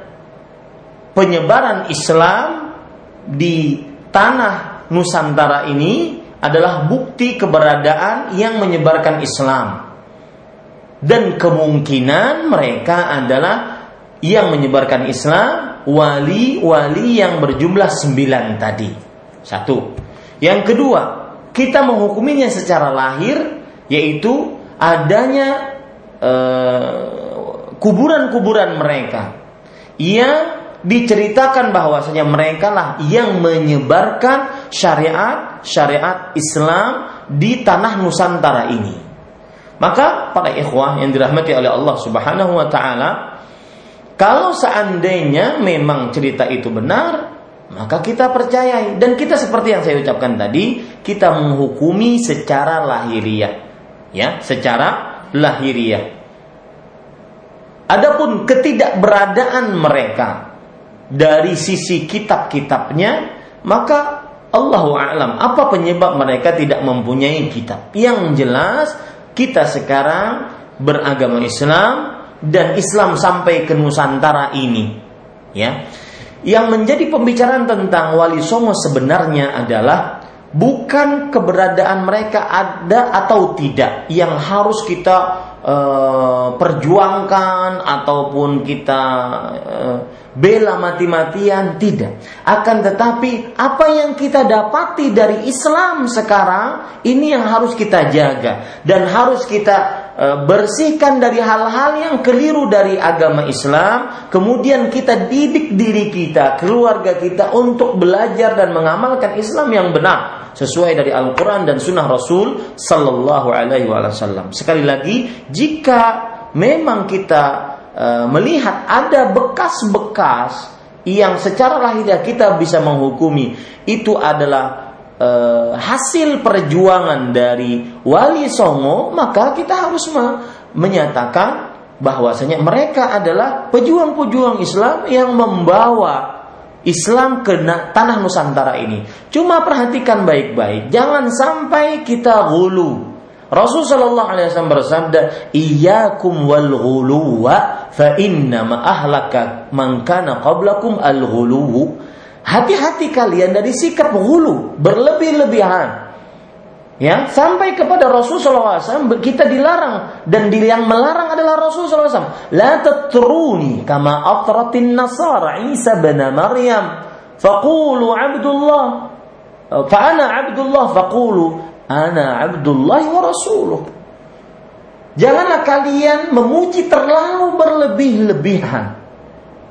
penyebaran Islam di tanah Nusantara ini adalah bukti keberadaan yang menyebarkan Islam. Dan kemungkinan mereka adalah yang menyebarkan Islam wali-wali yang berjumlah sembilan tadi. Satu. Yang kedua, kita menghukuminya secara lahir yaitu adanya kuburan kuburan-kuburan mereka yang diceritakan bahwasanya mereka lah yang menyebarkan syariat syariat Islam di tanah Nusantara ini. Maka para ikhwah yang dirahmati oleh Allah Subhanahu wa taala, kalau seandainya memang cerita itu benar, maka kita percayai dan kita seperti yang saya ucapkan tadi, kita menghukumi secara lahiriah. Ya, secara lahiriah. Adapun ketidakberadaan mereka dari sisi kitab-kitabnya, maka Allahu a'lam apa penyebab mereka tidak mempunyai kitab. Yang jelas kita sekarang beragama Islam dan Islam sampai ke Nusantara ini. Ya. Yang menjadi pembicaraan tentang wali songo sebenarnya adalah bukan keberadaan mereka ada atau tidak yang harus kita uh, perjuangkan ataupun kita uh, bela mati-matian tidak. Akan tetapi apa yang kita dapati dari Islam sekarang ini yang harus kita jaga. Dan harus kita e, bersihkan dari hal-hal yang keliru dari agama Islam, kemudian kita didik diri kita, keluarga kita untuk belajar dan mengamalkan Islam yang benar sesuai dari Al-Quran dan Sunnah Rasul Sallallahu Alaihi Wasallam. Sekali lagi, jika memang kita e, melihat ada bekas-bekas yang secara lahiriah kita bisa menghukumi itu adalah e, hasil perjuangan dari wali songo, maka kita harus menyatakan bahwasanya mereka adalah pejuang-pejuang Islam yang membawa Islam ke tanah Nusantara ini. Cuma perhatikan baik-baik, jangan sampai kita gulu. Rasul Shallallahu Alaihi Wasallam bersabda, "Iyyakum wal ghuluwa, fa inna ma ahlaka man kana qablakum al ghuluwu." Hati-hati kalian dari sikap ghulu, berlebih-lebihan. Ya, sampai kepada Rasulullah SAW kita dilarang dan yang melarang adalah Rasulullah SAW. La tatruni kama atratin nasara Isa bin Maryam. Faqulu Abdullah. Fa'ana Abdullah faqulu ana Abdullah wa Rasuluh. Janganlah kalian memuji terlalu berlebih-lebihan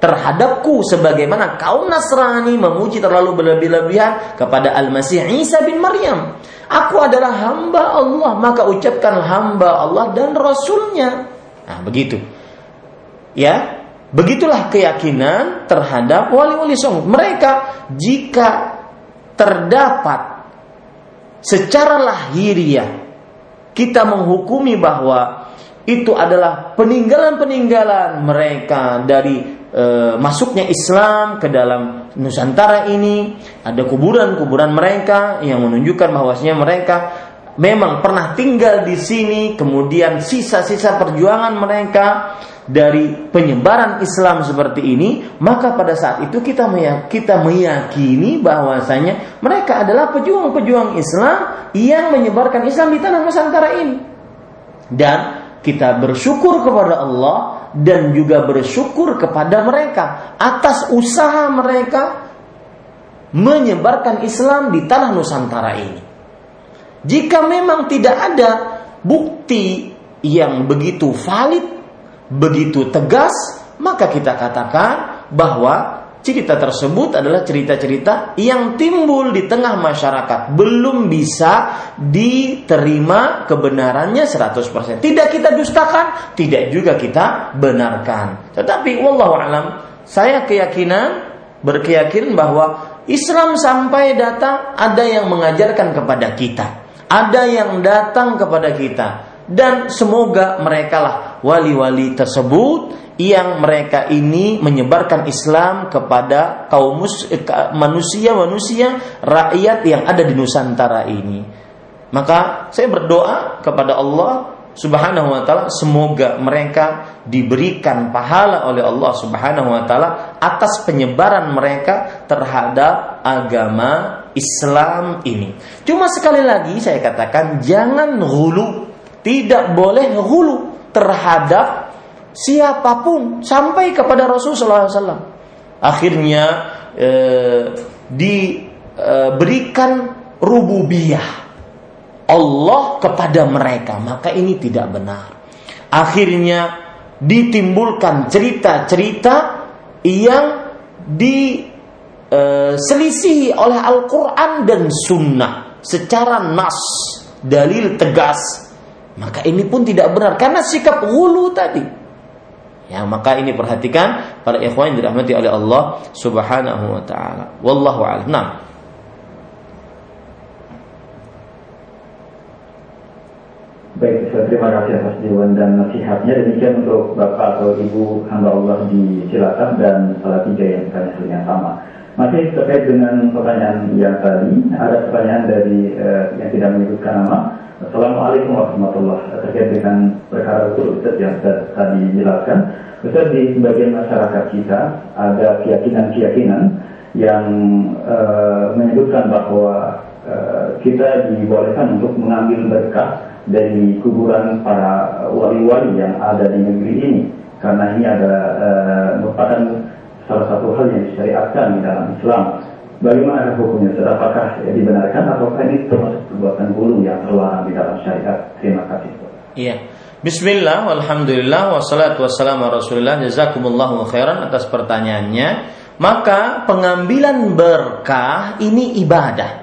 terhadapku sebagaimana kaum Nasrani memuji terlalu berlebih-lebihan kepada Al-Masih Isa bin Maryam. Aku adalah hamba Allah, maka ucapkan hamba Allah dan Rasulnya. Nah, begitu. Ya, begitulah keyakinan terhadap wali-wali song. Mereka jika terdapat secara lahiriah kita menghukumi bahwa itu adalah peninggalan-peninggalan mereka dari e, masuknya Islam ke dalam Nusantara ini ada kuburan-kuburan mereka yang menunjukkan bahwasanya mereka memang pernah tinggal di sini kemudian sisa-sisa perjuangan mereka dari penyebaran Islam seperti ini maka pada saat itu kita kita meyakini bahwasanya mereka adalah pejuang-pejuang Islam yang menyebarkan Islam di tanah Nusantara ini. Dan kita bersyukur kepada Allah dan juga bersyukur kepada mereka atas usaha mereka menyebarkan Islam di tanah Nusantara ini. Jika memang tidak ada bukti yang begitu valid, begitu tegas, maka kita katakan bahwa cerita tersebut adalah cerita-cerita yang timbul di tengah masyarakat belum bisa diterima kebenarannya 100%. Tidak kita dustakan, tidak juga kita benarkan. Tetapi wallahu alam, saya keyakinan berkeyakinan bahwa Islam sampai datang ada yang mengajarkan kepada kita, ada yang datang kepada kita dan semoga mereka lah wali-wali tersebut yang mereka ini menyebarkan Islam kepada kaum eh, manusia-manusia rakyat yang ada di Nusantara ini. Maka saya berdoa kepada Allah Subhanahu wa taala semoga mereka diberikan pahala oleh Allah Subhanahu wa taala atas penyebaran mereka terhadap agama Islam ini. Cuma sekali lagi saya katakan jangan hulu, tidak boleh hulu terhadap siapa pun sampai kepada Rasulullah SAW. Akhirnya eh, diberikan eh, rububiyah Allah kepada mereka, maka ini tidak benar. Akhirnya ditimbulkan cerita-cerita yang diselisihi eh, oleh Al-Quran dan Sunnah secara nas, dalil tegas. Maka ini pun tidak benar karena sikap wulu tadi Ya, maka ini perhatikan para ikhwan yang dirahmati oleh Allah Subhanahu wa taala. Wallahu a'lam. Nah. Baik, terima kasih atas jawaban dan nasihatnya. Demikian untuk Bapak atau Ibu hamba Allah di Cilacap dan salah tiga yang yang sama. Masih terkait dengan pertanyaan yang tadi, ada pertanyaan dari eh, yang tidak menyebutkan nama. Assalamualaikum warahmatullahi wabarakatuh. Terkait dengan perkara itu Ustaz yang tadi dijelaskan. Ustaz di sebagian masyarakat kita ada keyakinan-keyakinan yang uh, menyebutkan bahwa uh, kita dibolehkan untuk mengambil berkah dari kuburan para wali-wali yang ada di negeri ini. Karena ini ada uh, merupakan salah satu hal yang disyariatkan di dalam Islam. Bagaimana hukumnya? Apakah dibenarkan atau ini termasuk perbuatan gulu yang terlarang di dalam syariat? Terima kasih. Iya. Bismillah, Alhamdulillah, wassalatu wassalamu rasulillah, jazakumullahu khairan atas pertanyaannya. Maka pengambilan berkah ini ibadah.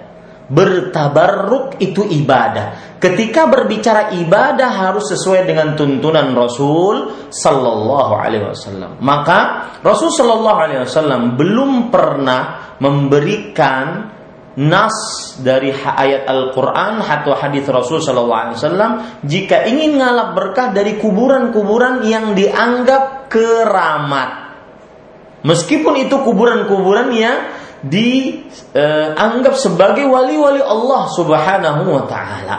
Bertabarruk itu ibadah. Ketika berbicara ibadah harus sesuai dengan tuntunan Rasul Sallallahu Alaihi Wasallam. Maka Rasul Sallallahu Alaihi Wasallam belum pernah memberikan nas dari ayat Al-Quran atau hadis Rasul SAW jika ingin ngalap berkah dari kuburan-kuburan yang dianggap keramat. Meskipun itu kuburan-kuburan yang dianggap sebagai wali-wali Allah Subhanahu wa taala.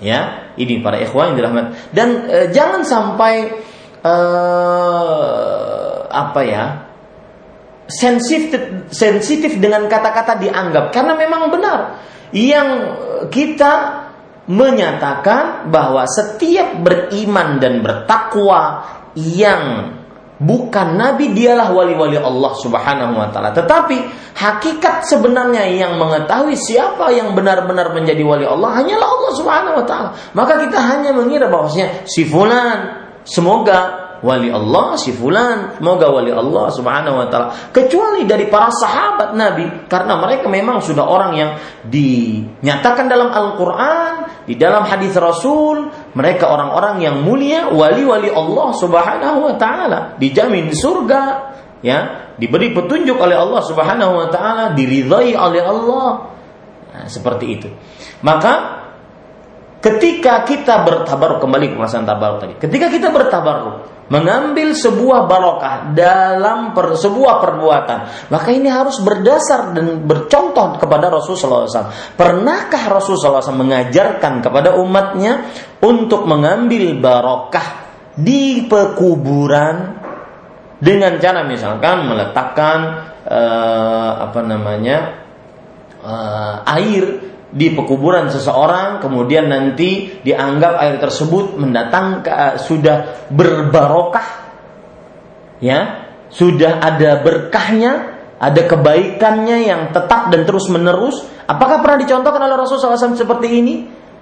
Ya, ini para ikhwan yang dirahmat. Dan e, jangan sampai e, apa ya? sensitif sensitif dengan kata-kata dianggap karena memang benar yang kita menyatakan bahwa setiap beriman dan bertakwa yang bukan nabi dialah wali-wali Allah Subhanahu wa taala. Tetapi hakikat sebenarnya yang mengetahui siapa yang benar-benar menjadi wali Allah hanyalah Allah Subhanahu wa taala. Maka kita hanya mengira bahwasanya si fulan semoga wali Allah si fulan, semoga wali Allah Subhanahu wa taala. Kecuali dari para sahabat Nabi karena mereka memang sudah orang yang dinyatakan dalam Al-Qur'an, di dalam hadis Rasul, mereka orang-orang yang mulia, wali-wali Allah Subhanahu wa taala, dijamin surga, ya, diberi petunjuk oleh Allah Subhanahu wa taala, diridhai oleh Allah. Nah, seperti itu. Maka ketika kita bertabaruk kembali ke masalah tabaruk tadi. Ketika kita bertabaruk, mengambil sebuah barokah dalam per, sebuah perbuatan, maka ini harus berdasar dan bercontoh kepada Rasulullah SAW. Pernahkah Rasulullah SAW mengajarkan kepada umatnya untuk mengambil barokah di pekuburan dengan cara misalkan meletakkan uh, apa namanya uh, air di pekuburan seseorang kemudian nanti dianggap air tersebut mendatangkan uh, sudah berbarokah ya sudah ada berkahnya ada kebaikannya yang tetap dan terus menerus. Apakah pernah dicontohkan oleh Rasulullah SAW seperti ini?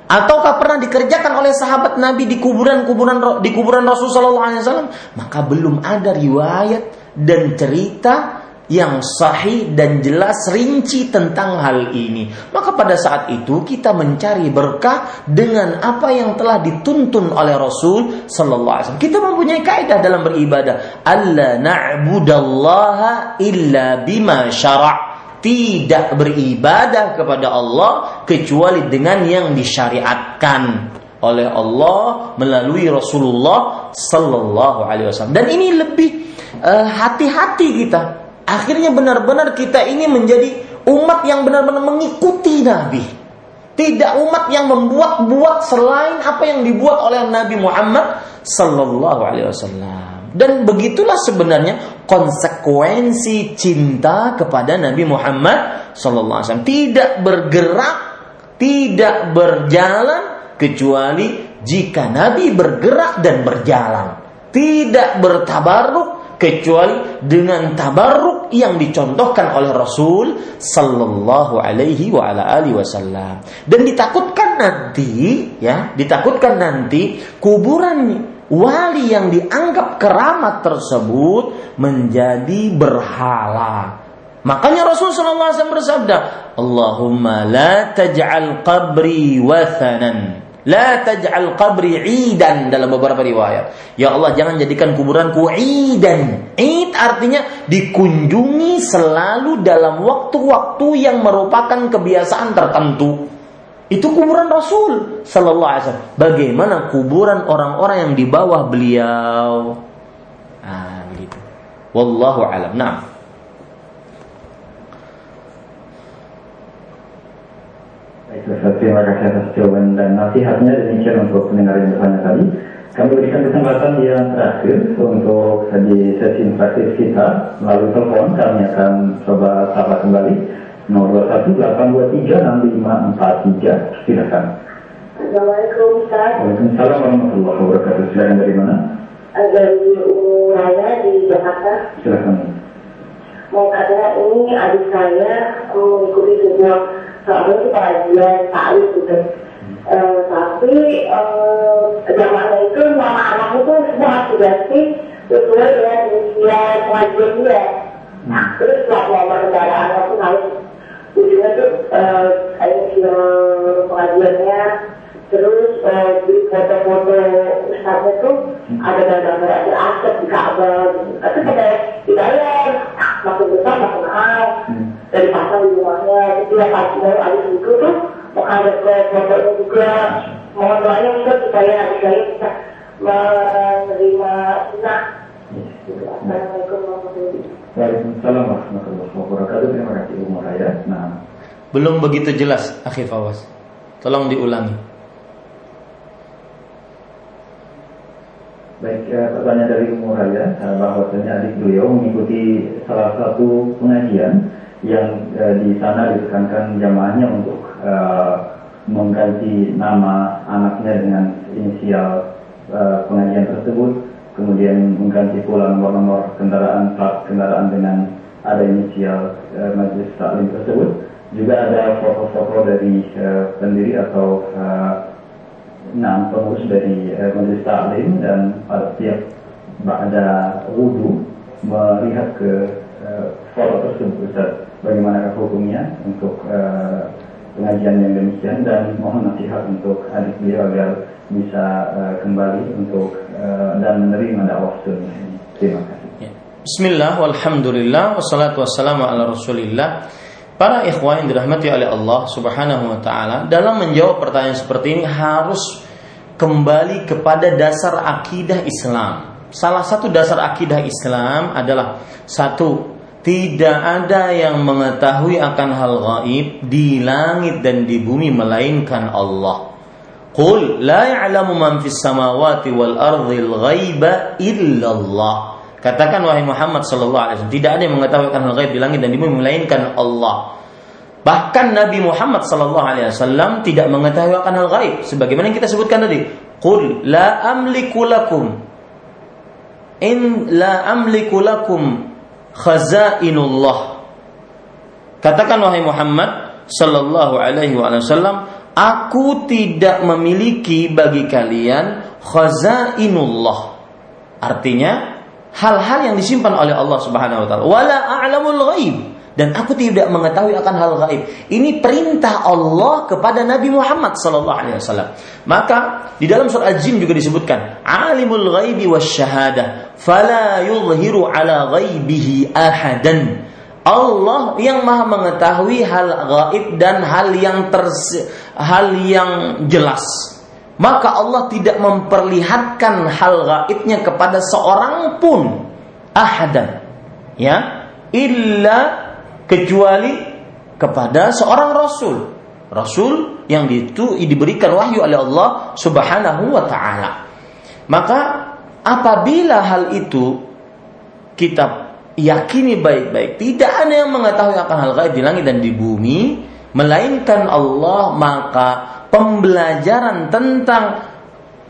Ataukah pernah dikerjakan oleh sahabat Nabi di kuburan-kuburan di kuburan Rasulullah SAW maka belum ada riwayat dan cerita yang sahih dan jelas rinci tentang hal ini. Maka pada saat itu kita mencari berkah dengan apa yang telah dituntun oleh Rasul sallallahu alaihi wasallam. Kita mempunyai kaidah dalam beribadah, alla na'budallaha illa bima syara'. Tidak beribadah kepada Allah kecuali dengan yang disyariatkan oleh Allah melalui Rasulullah sallallahu alaihi wasallam. Dan ini lebih eh, hati-hati kita Akhirnya benar-benar kita ini menjadi umat yang benar-benar mengikuti Nabi. Tidak umat yang membuat-buat selain apa yang dibuat oleh Nabi Muhammad sallallahu alaihi wasallam. Dan begitulah sebenarnya konsekuensi cinta kepada Nabi Muhammad sallallahu alaihi wasallam. Tidak bergerak, tidak berjalan kecuali jika Nabi bergerak dan berjalan. Tidak bertabaruk kecuali dengan tabarruk yang dicontohkan oleh Rasul sallallahu alaihi wa ala alihi wasallam. Dan ditakutkan nanti ya, ditakutkan nanti kuburan wali yang dianggap keramat tersebut menjadi berhala. Makanya Rasul sallallahu alaihi wasallam bersabda, "Allahumma la taj'al qabri wathanan." La taj'al qabri idan dalam beberapa riwayat. Ya Allah jangan jadikan kuburanku idan. Id artinya dikunjungi selalu dalam waktu-waktu yang merupakan kebiasaan tertentu. Itu kuburan Rasul sallallahu alaihi wasallam. Bagaimana kuburan orang-orang yang di bawah beliau? Ah, begitu. Wallahu alam. Nah. Terima kasih atas jawaban dan nasihatnya demikian untuk pendengar yang bertanya tadi. Kami berikan kesempatan yang terakhir untuk di sesi praktis kita melalui telepon. Kami akan coba sapa kembali 0218236543. Silakan. Assalamualaikum Ustaz. Waalaikumsalam warahmatullahi wabarakatuh. Silakan dari mana? Dari Raya di Jakarta. Silakan. Mau kata ini adik saya mengikuti sebuah soalnya itu pengajian ta'alif gitu uh, tapi uh, zamannya itu berarti sesuai dengan usia pengajian dia. Nah, terus setelah mau kendaraan aku naik ujungnya tuh kayak usia pengajiannya terus uh, di foto-foto ustaznya tuh ada gambar-gambar ada aset di Ka'bah gitu. Tapi dibayar, makin besar makin mahal. Dari pasang di rumahnya, jadi dia pas mau ada itu tuh mau ada ke fotonya juga. Mohon doanya Ustaz supaya adik saya bisa menerima sunnah. Assalamualaikum warahmatullahi wabarakatuh. Waalaikumsalam warahmatullahi wabarakatuh. Terima kasih Umar Raya. Nah, Belum begitu jelas, Akhi Fawas. Tolong diulangi. Baik, eh, pertanyaan dari Umur Raya eh, bahwasanya adik beliau mengikuti salah satu pengajian yang eh, di sana ditekankan jamaahnya untuk eh, mengganti nama anaknya dengan inisial eh, pengajian tersebut, kemudian mengganti pula nomor-nomor kendaraan plat kendaraan dengan ada inisial eh, majelis taklim tersebut. Juga ada foto-foto dari eh, pendiri atau eh, Nah, pengurus dari eh, Majelis Taklim dan pada setiap ada wudhu melihat ke eh, foto tersebut. Bagaimana hukumnya untuk eh, pengajian yang demikian dan mohon nasihat untuk adik beliau agar bisa eh, kembali untuk eh, dan menerima dakwah sunnah ini. Terima kasih. Ya. Bismillah, walhamdulillah, wassalatu wassalamu ala rasulillah Para ikhwan yang dirahmati oleh Allah subhanahu wa ta'ala Dalam menjawab pertanyaan seperti ini harus kembali kepada dasar akidah Islam Salah satu dasar akidah Islam adalah Satu, tidak ada yang mengetahui akan hal gaib di langit dan di bumi melainkan Allah Qul la ya'lamu man fis samawati wal ardhil ghaiba illallah Katakan wahai Muhammad sallallahu alaihi wasallam, tidak ada yang mengetahui akan hal gaib di langit dan di bumi melainkan Allah. Bahkan Nabi Muhammad sallallahu alaihi wasallam tidak mengetahui akan hal gaib sebagaimana yang kita sebutkan tadi. Qul la amliku lakum in la amliku lakum khazainullah. Katakan wahai Muhammad sallallahu alaihi wasallam, aku tidak memiliki bagi kalian khazainullah. Artinya hal-hal yang disimpan oleh Allah Subhanahu wa taala. Wala a'lamul ghaib dan aku tidak mengetahui akan hal gaib. Ini perintah Allah kepada Nabi Muhammad sallallahu alaihi wasallam. Maka di dalam surah Al-Jin juga disebutkan, "Alimul ghaibi wasyahada, fala yuzhiru ala ghaibihi ahadan." Allah yang Maha mengetahui hal gaib dan hal yang tersi, hal yang jelas maka Allah tidak memperlihatkan hal gaibnya kepada seorang pun ahadan ya illa kecuali kepada seorang rasul. Rasul yang itu diberikan wahyu oleh Allah Subhanahu wa taala. Maka apabila hal itu kita yakini baik-baik tidak ada yang mengetahui akan hal gaib di langit dan di bumi melainkan Allah maka pembelajaran tentang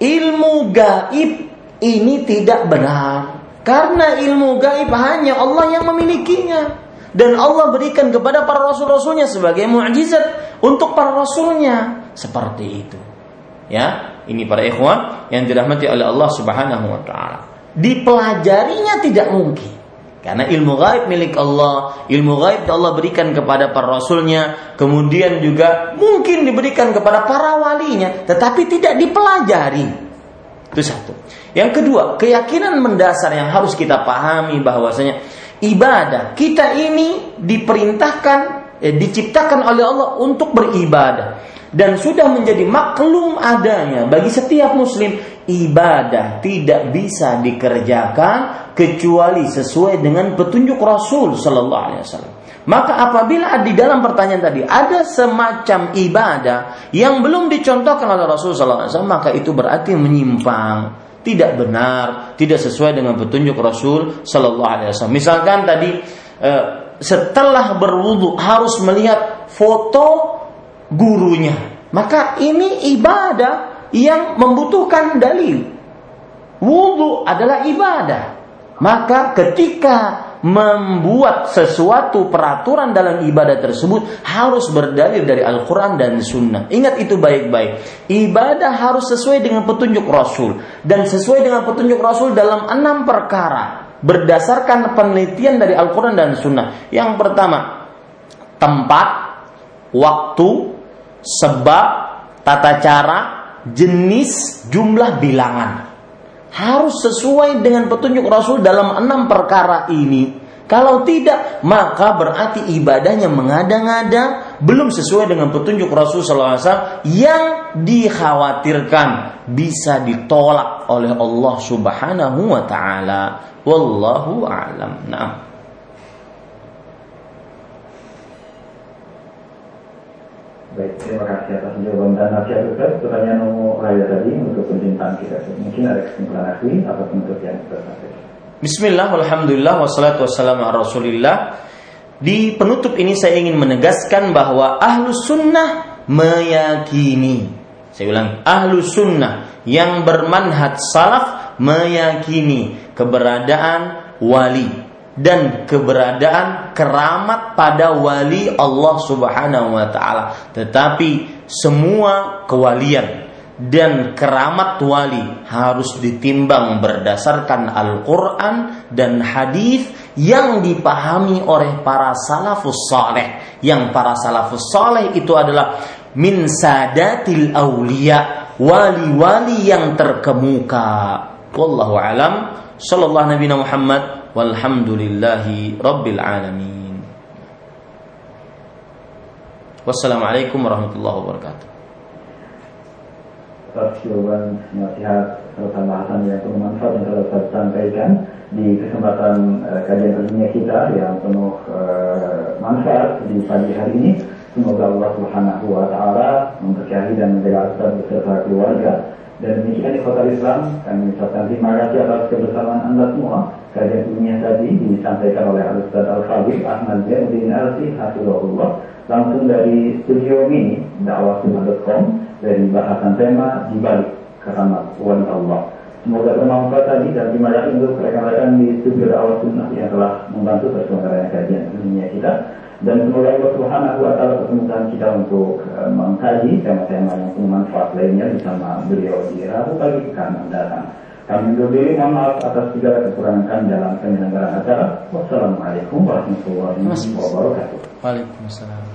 ilmu gaib ini tidak benar. Karena ilmu gaib hanya Allah yang memilikinya dan Allah berikan kepada para rasul-rasulnya sebagai mukjizat untuk para rasulnya seperti itu ya ini para ikhwan yang dirahmati oleh Allah Subhanahu wa taala dipelajarinya tidak mungkin karena ilmu gaib milik Allah, ilmu gaib Allah berikan kepada para rasulnya, kemudian juga mungkin diberikan kepada para walinya, tetapi tidak dipelajari. Itu satu. Yang kedua, keyakinan mendasar yang harus kita pahami bahwasanya ibadah. Kita ini diperintahkan, eh, diciptakan oleh Allah untuk beribadah. Dan sudah menjadi maklum adanya bagi setiap muslim ibadah tidak bisa dikerjakan kecuali sesuai dengan petunjuk Rasul Sallallahu Alaihi Wasallam. Maka apabila di dalam pertanyaan tadi ada semacam ibadah yang belum dicontohkan oleh Rasul Sallallahu Alaihi Wasallam, maka itu berarti menyimpang, tidak benar, tidak sesuai dengan petunjuk Rasul Sallallahu Alaihi Wasallam. Misalkan tadi eh, setelah berwudu harus melihat foto gurunya, maka ini ibadah yang membutuhkan dalil. Wudhu adalah ibadah. Maka ketika membuat sesuatu peraturan dalam ibadah tersebut harus berdalil dari Al-Quran dan Sunnah. Ingat itu baik-baik. Ibadah harus sesuai dengan petunjuk Rasul dan sesuai dengan petunjuk Rasul dalam enam perkara berdasarkan penelitian dari Al-Quran dan Sunnah. Yang pertama, tempat, waktu, sebab, tata cara, jenis, jumlah, bilangan harus sesuai dengan petunjuk Rasul dalam enam perkara ini. Kalau tidak, maka berarti ibadahnya mengada-ngada, belum sesuai dengan petunjuk Rasul SAW yang dikhawatirkan bisa ditolak oleh Allah Subhanahu wa taala. Wallahu a'lam. Nah. Baik, terima kasih atas jawaban dan nasihat Ustaz. Pertanyaan nomor raya tadi untuk pencintaan kita. Mungkin ada kesimpulan akhir atau penutup yang Ustaz Bismillah, Alhamdulillah, wassalatu wassalamu ala rasulillah. Di penutup ini saya ingin menegaskan bahwa ahlu sunnah meyakini. Saya ulang, ahlu sunnah yang bermanhaj salaf meyakini keberadaan wali dan keberadaan keramat pada wali Allah Subhanahu wa taala. Tetapi semua kewalian dan keramat wali harus ditimbang berdasarkan Al-Qur'an dan hadis yang dipahami oleh para salafus saleh. Yang para salafus saleh itu adalah min sadatil aulia, wali-wali yang terkemuka. Wallahu alam. Sallallahu Nabi Muhammad walhamdulillahi rabbil alamin wassalamualaikum warahmatullahi wabarakatuh atas jawaban nasihat serta bahasan yang penuh manfaat yang telah saya sampaikan di kesempatan uh, kajian ilmiah kita yang penuh uh, manfaat di pagi hari ini. Semoga Allah Subhanahu wa taala memberkahi dan menjaga Ustaz beserta keluarga. Dan demikian di kota Islam, kami ucapkan terima kasih atas kebersamaan Anda semua kajian ilmiah tadi disampaikan oleh Ustaz Al-Fadhil Ahmad Zainuddin Arsi Hafizahullah langsung dari studio mini dakwahsunnah.com dari bahasan tema di balik keramat wali Allah. Semoga bermanfaat tadi dan terima kasih untuk rekan-rekan di studio dakwah sunnah yang telah membantu terselenggaranya kajian ilmiah kita dan semoga Allah Subhanahu wa taala pertemukan kita untuk uh, mengkaji tema-tema yang bermanfaat lainnya bersama beliau di Rabu pagi akan mendatang. Kami undur diri, mohon maaf atas segala kekurangan kami dalam penyelenggaraan acara. Wassalamualaikum warahmatullahi wabarakatuh. Waalaikumsalam.